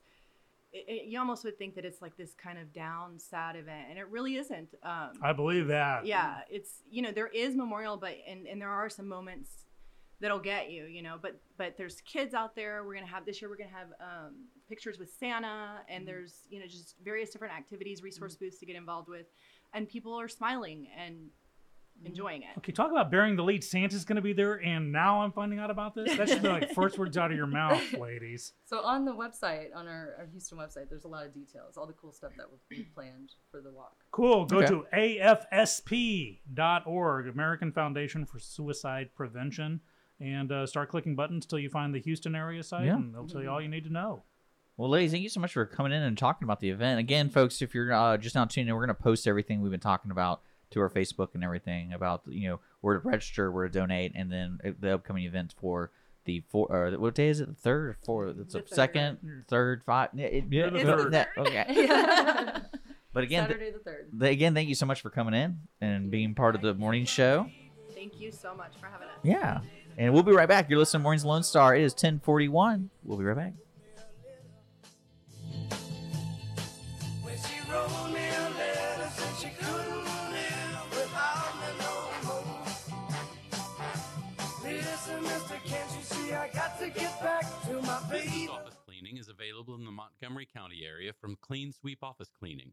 it, it- you almost would think that it's like this kind of down, sad event, and it really isn't. Um, I believe that. yeah, it's you know there is memorial, but and and there are some moments that'll get you, you know. But but there's kids out there. We're gonna have this year. We're gonna have um, pictures with Santa, and mm-hmm. there's you know just various different activities, resource mm-hmm. booths to get involved with, and people are smiling and mm-hmm. enjoying it. Okay, talk about bearing the lead. Santa's going to be there, and now I'm finding out about this. That should be like first words out of your mouth, ladies. So on the website, on our, our Houston website, there's a lot of details, all the cool stuff that we've planned for the walk. Cool. Go Okay. to afsp.org, American Foundation for Suicide Prevention, and uh, start clicking buttons till you find the Houston area site, Yeah. and they'll tell you all you need to know. Well, ladies, thank you so much for coming in and talking about the event. Again, folks, if you're uh, just now tuning in, we're going to post everything we've been talking about to our Facebook and everything about you know where to register, where to donate, and then uh, the upcoming events for the four. Or what day is it? The third or fourth? It's The a third. second, third, five. It, it- Yeah, the it- third. that- okay. Yeah. But again, Saturday the third. th- again, thank you so much for coming in and being part of the morning show. Thank you so much for having us. Yeah, and we'll be right back. You're listening to Mornings Lone Star. It is 10:41. We'll be right back. When she wrote me a letter, said she couldn't live without me no more. Listen, mister, can't you see I got to get back to my Business baby? office cleaning is available in the Montgomery County area from Clean Sweep Office Cleaning,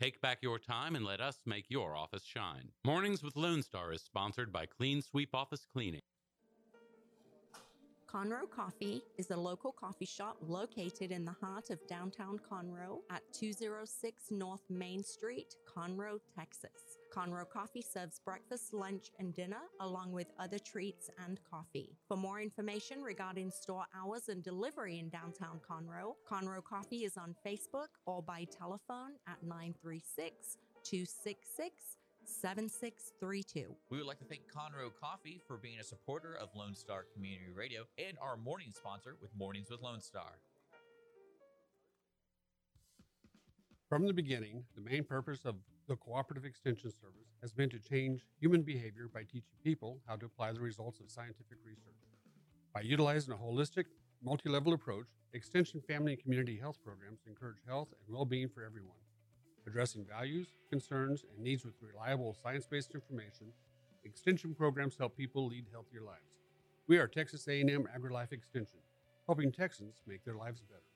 Take back your time and let us make your office shine. Mornings with Lone Star is sponsored by Clean Sweep Office Cleaning. Conroe Coffee is a local coffee shop located in the heart of downtown Conroe at 206 North Main Street, Conroe, Texas. Conroe Coffee serves breakfast, lunch, and dinner, along with other treats and coffee. For more information regarding store hours and delivery in downtown Conroe, Conroe Coffee is on Facebook or by telephone at 936 266 7632. We would like to thank Conroe Coffee for being a supporter of Lone Star Community Radio and our morning sponsor with Mornings with Lone Star. From the beginning, the main purpose of the Cooperative Extension Service has been to change human behavior by teaching people how to apply the results of scientific research. By utilizing a holistic, multi level approach, Extension Family and Community Health programs encourage health and well being for everyone. Addressing values, concerns, and needs with reliable science based information, Extension programs help people lead healthier lives. We are Texas A&M AgriLife Extension, helping Texans make their lives better.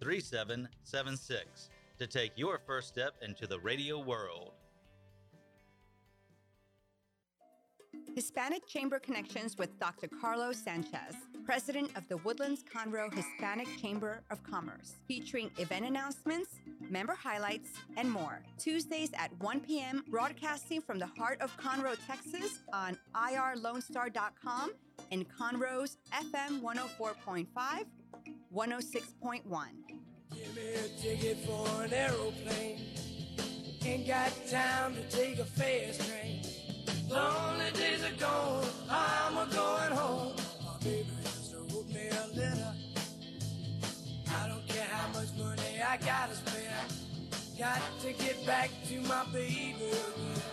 3776 to take your first step into the radio world. Hispanic Chamber Connections with Dr. Carlos Sanchez, President of the Woodlands Conroe Hispanic Chamber of Commerce, featuring event announcements, member highlights, and more. Tuesdays at 1 p.m., broadcasting from the heart of Conroe, Texas on irlonestar.com and Conroe's FM 104.5, 106.1. Give me a ticket for an aeroplane. Ain't got time to take a fast train. Lonely days are gone, I'm a going home. My baby just wrote me a letter. I don't care how much money I gotta spend. Got to get back to my baby.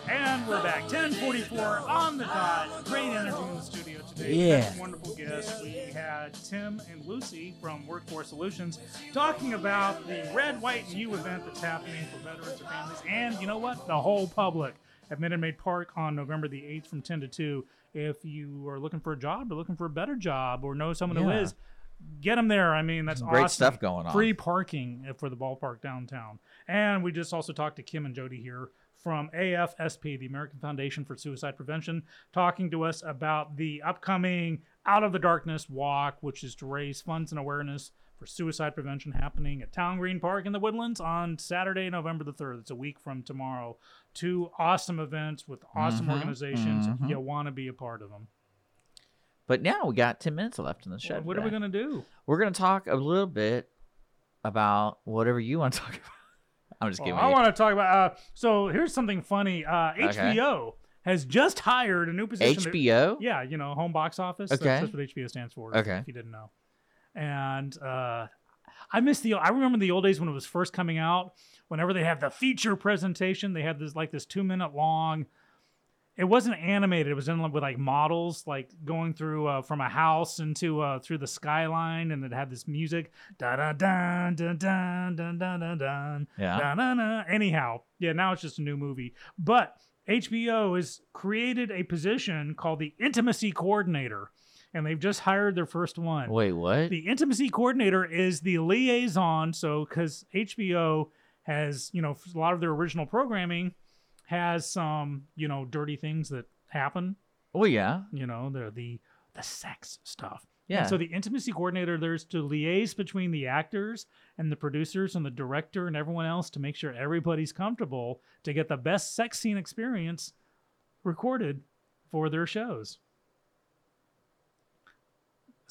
And we're back. 1044 on the dot. Great energy in the studio today. Yeah. Wonderful guests. We had Tim and Lucy from Workforce Solutions talking about the Red, White, and You event that's happening for veterans and families. And you know what? The whole public at Minute Maid Park on November the 8th from 10 to 2. If you are looking for a job or looking for a better job or know someone who Yeah. is, get them there. I mean, that's great awesome. stuff going on. Free parking for the ballpark downtown. And we just also talked to Kim and Jody here from AFSP, the American Foundation for Suicide Prevention, talking to us about the upcoming Out of the Darkness walk, which is to raise funds and awareness for suicide prevention happening at Town Green Park in the Woodlands on Saturday, November the 3rd. It's a week from tomorrow. Two awesome events with awesome Mhm, organizations. mhm. You want to be a part of them. But now we got 10 minutes left in the show. what are we going to do? We're going to talk a little bit about whatever you want to talk about. I'm just Well, kidding. I want to talk about. Uh, so here's something funny. Uh, Okay. HBO has just hired a new position. that- HBO? yeah, you know, home box office. That's- Okay. That's, what HBO stands for. Okay. If you didn't know. And uh, I miss the. I remember the old days when it was first coming out. Whenever they have the feature presentation, they had this like this two minute long. It wasn't animated. It was in with like models, like going through uh, from a house into uh, through the skyline, and it had this music. Da da da da da da da da da. Yeah. Da, da, da. Anyhow, yeah. Now it's just a new movie, but HBO has created a position called the intimacy coordinator, and they've just hired their first one. Wait, what? The intimacy coordinator is the liaison. So, because HBO has, you know, a lot of their original programming has some, you know, dirty things that happen. Oh yeah. You know, the the the sex stuff. Yeah. And so the intimacy coordinator, there's to liaise between the actors and the producers and the director and everyone else to make sure everybody's comfortable to get the best sex scene experience recorded for their shows.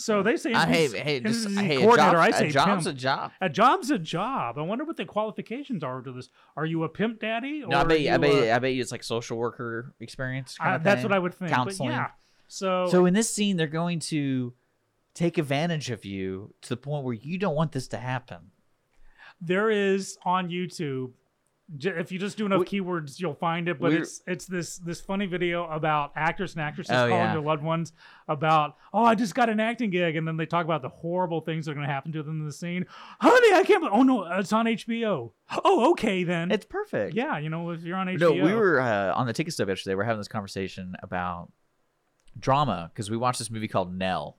So they say Uh, hey, intimacy- hey, just- hey, a coordinator. job's- I a say job's pimp. a job. A job's a job. I wonder what the qualifications are to this. Are you a pimp daddy? Or No, I bet, you, I, bet, a- I bet you it's like social worker experience. Kind Uh, that's what I would think. But Counseling. yeah. So So in this scene, they're going to take advantage of you to the point where you don't want this to happen. there is on YouTube. If you just do enough keywords, you'll find it. But it's it's this this funny video about actors and actresses Oh, calling yeah. their loved ones about, oh, I just got an acting gig, and then they talk about the horrible things that are going to happen to them in the scene. Honey, I can't. Oh no, it's on HBO. Oh, okay then. It's perfect. Yeah, you know, if you're on HBO. No, we were uh, on the ticket stub yesterday. We're having this conversation about drama because we watched this movie called Nell,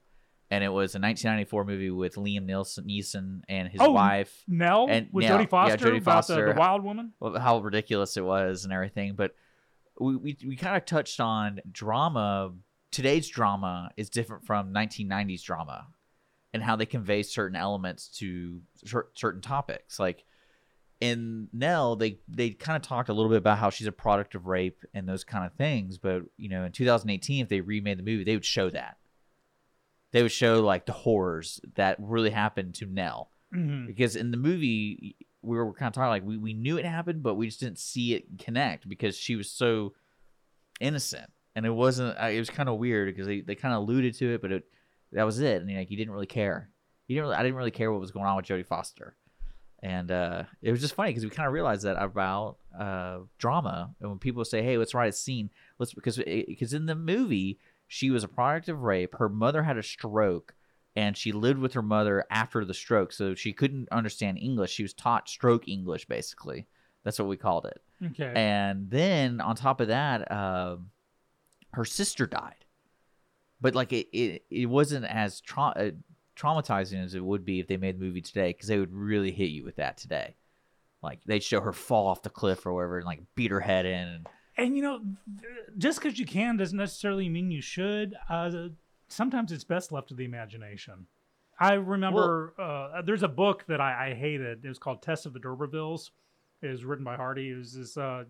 and it was a 1994 movie with Liam Neeson, Neeson and his Oh, wife. Nell? and With Nell, Jodie Foster Yeah, Jodie about the- the wild woman? How ridiculous it was and everything, but we we, we kind of touched on drama. Today's drama is different from 1990s drama, and how they convey certain elements to cer- certain topics. Like in Nell, they they kind of talked a little bit about how she's a product of rape and those kind of things. But you know, in 2018, if they remade the movie, they would show that. They would show like the horrors that really happened to Nell. Mhm. Because in the movie, we were kind of talking like we, we knew it happened, but we just didn't see it connect because she was so innocent, and it wasn't. It was kind of weird because they, they kind of alluded to it, but it that was it, and like you didn't really care. You didn't. Really, I didn't really care what was going on with Jodie Foster, and uh, it was just funny because we kind of realized that about uh, drama, and when people say, "Hey, let's write a scene," let's because because in the movie she was a product of rape. Her mother had a stroke, and she lived with her mother after the stroke, so she couldn't understand English. She was taught stroke English, basically. That's what we called it. Okay. And then on top of that, um, her sister died, but like it, it, it wasn't as tra- uh, traumatizing as it would be if they made the movie today, because they would really hit you with that today. Like they'd show her fall off the cliff or whatever, and like beat her head in. And And you know, just because you can doesn't necessarily mean you should. Uh, sometimes it's best left to the imagination. I remember uh, there's a book that I, I hated. It was called Tess of the D'Urbervilles. It was written by Hardy. It was this, uh,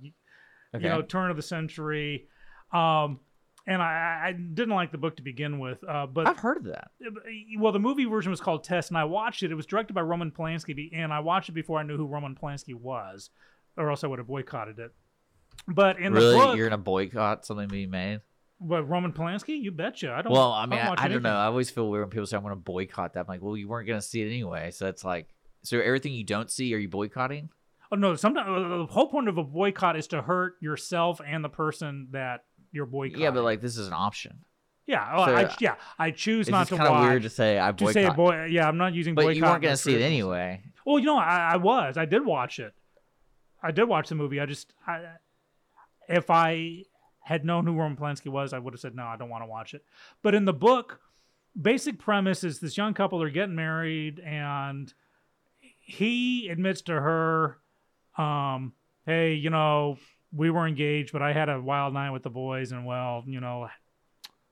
Okay. you know, turn of the century. Um, and I, I didn't like the book to begin with. Uh, but I've heard of that. Well, the movie version was called Tess, and I watched it. It was directed by Roman Polanski, and I watched it before I knew who Roman Polanski was, or else I would have boycotted it. But in really, the book, you're gonna boycott something being made? What Roman Polanski? You betcha. I don't. Well, I mean, don't I, I don't know. I always feel weird when people say I'm to boycott that. I'm like, well, you weren't going to see it anyway. So it's like, so everything you don't see, are you boycotting? Oh no! Sometimes uh, the whole point of a boycott is to hurt yourself and the person that you're boycotting. Yeah, but like this is an option. yeah, oh, so, I, uh, yeah. I choose it's not to kinda weird to say I To say boycott. boy, yeah, I'm not using But boycott. you weren't going to see it anyway. Well, you know, I, I was. I did watch it. I did watch the movie. I just, I, if I had known who Roman Polanski was, I would have said no. I don't want to watch it. But in the book, basic premise is this young couple are getting married, and he admits to her, um, "Hey, you know, we were engaged, but I had a wild night with the boys, and well, you know,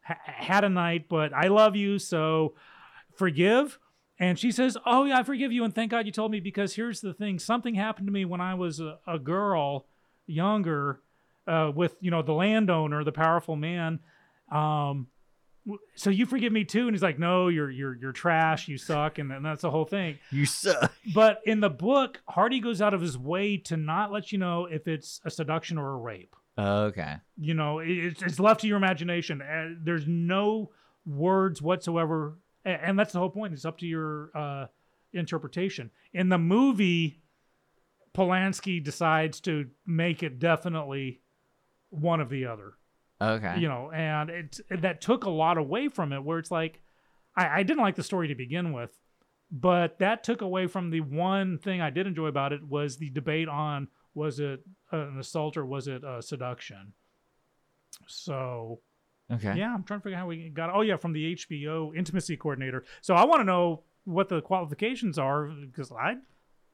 ha- had a night, but I love you, so forgive." And she says, "Oh yeah, I forgive you, and thank God you told me because here's the thing: something happened to me when I was a, a girl, younger, uh, with you know the landowner, the powerful man. Um, so you forgive me too?" And he's like, "No, you're you're you're trash. You suck," and, and that's the whole thing. You suck. But in the book, Hardy goes out of his way to not let you know if it's a seduction or a rape Okay. you know it's, it's left to your imagination Uh, there's no words whatsoever a- and that's the whole point it's up to your uh, interpretation in the movie polanski decides to make it definitely one of the other Okay. you know and it that took a lot away from it where it's like I, I didn't like the story to begin with but that took away from the one thing i did enjoy about it was the debate on was it an assault or was it a seduction so Okay. yeah i'm trying to figure out how we got oh yeah from the hbo intimacy coordinator so i want to know what the qualifications are because i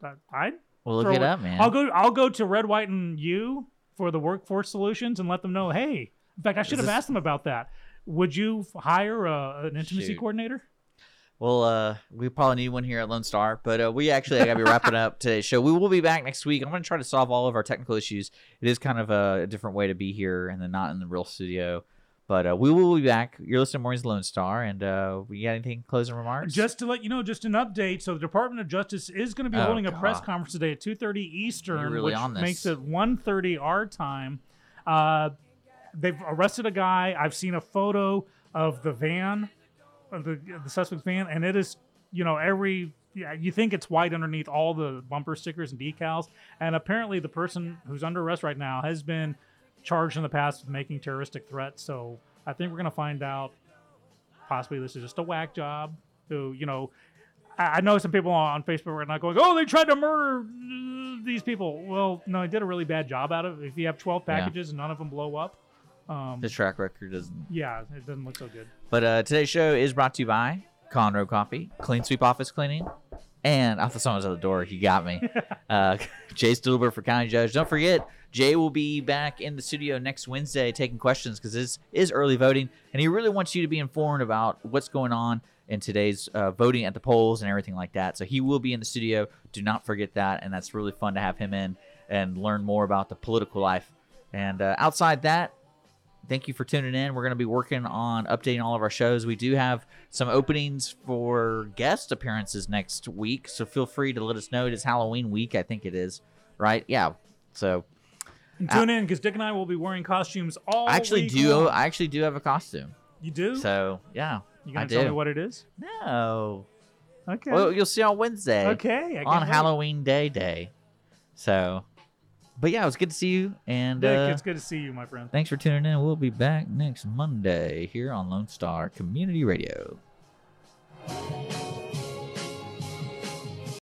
i i Well, look it up, man. i'll go i'll go to red white and you for the workforce solutions and let them know hey in fact i should have this- asked them about that would you hire a, an intimacy Shoot. coordinator Well, uh, we probably need one here at Lone Star, but uh, we actually gotta be wrapping up today's show. We will be back next week. I'm gonna try to solve all of our technical issues. It is kind of a, a different way to be here and then not in the real studio, but uh, we will be back. You're listening to Mornings Lone Star, and uh, we got anything closing remarks? Just to let you know, just an update. So the Department of Justice is going to be Oh, holding a press conference today at 2:30 Eastern, really which on this. makes it 1:30 our time. Uh, they've arrested a guy. I've seen a photo of the van, of the the suspect's van, and it is, you know, every yeah, you think it's white underneath all the bumper stickers and decals, and apparently the person who's under arrest right now has been charged in the past with making terroristic threats. So I think we're going to find out possibly this is just a whack job. Who you know, I, I know some people on Facebook are not going, "Oh, they tried to murder these people." Well, no, he did a really bad job at it. If you have 12 Yeah. packages and none of them blow up, um, the track record doesn't. yeah, it doesn't look so good. But uh, today's show is brought to you by Conroe Coffee, Clean Sweep Office Cleaning, and I thought someone was at the door. He got me. uh, Jay Stittleburg for County Judge. Don't forget, Jay will be back in the studio next Wednesday taking questions because this is early voting, and he really wants you to be informed about what's going on in today's uh, voting at the polls and everything like that. So he will be in the studio. Do not forget that, and that's really fun to have him in and learn more about the political life. And uh, outside that, thank you for tuning in. We're going to be working on updating all of our shows. We do have some openings for guest appearances next week, so feel free to let us know. It is Halloween week, I think it is, right? Yeah. So And uh, tune in because Dick and I will be wearing costumes all. I actually week do. long. I actually do have a costume. You do? So yeah, You I gonna do. tell me what it is? No. Okay. Well, you'll see on Wednesday. Okay, I on. Halloween Day Day. So, but yeah, it was good to see you. And Dick, uh, it's good to see you, my friend. thanks for tuning in. We'll be back next Monday here on Lone Star Community Radio.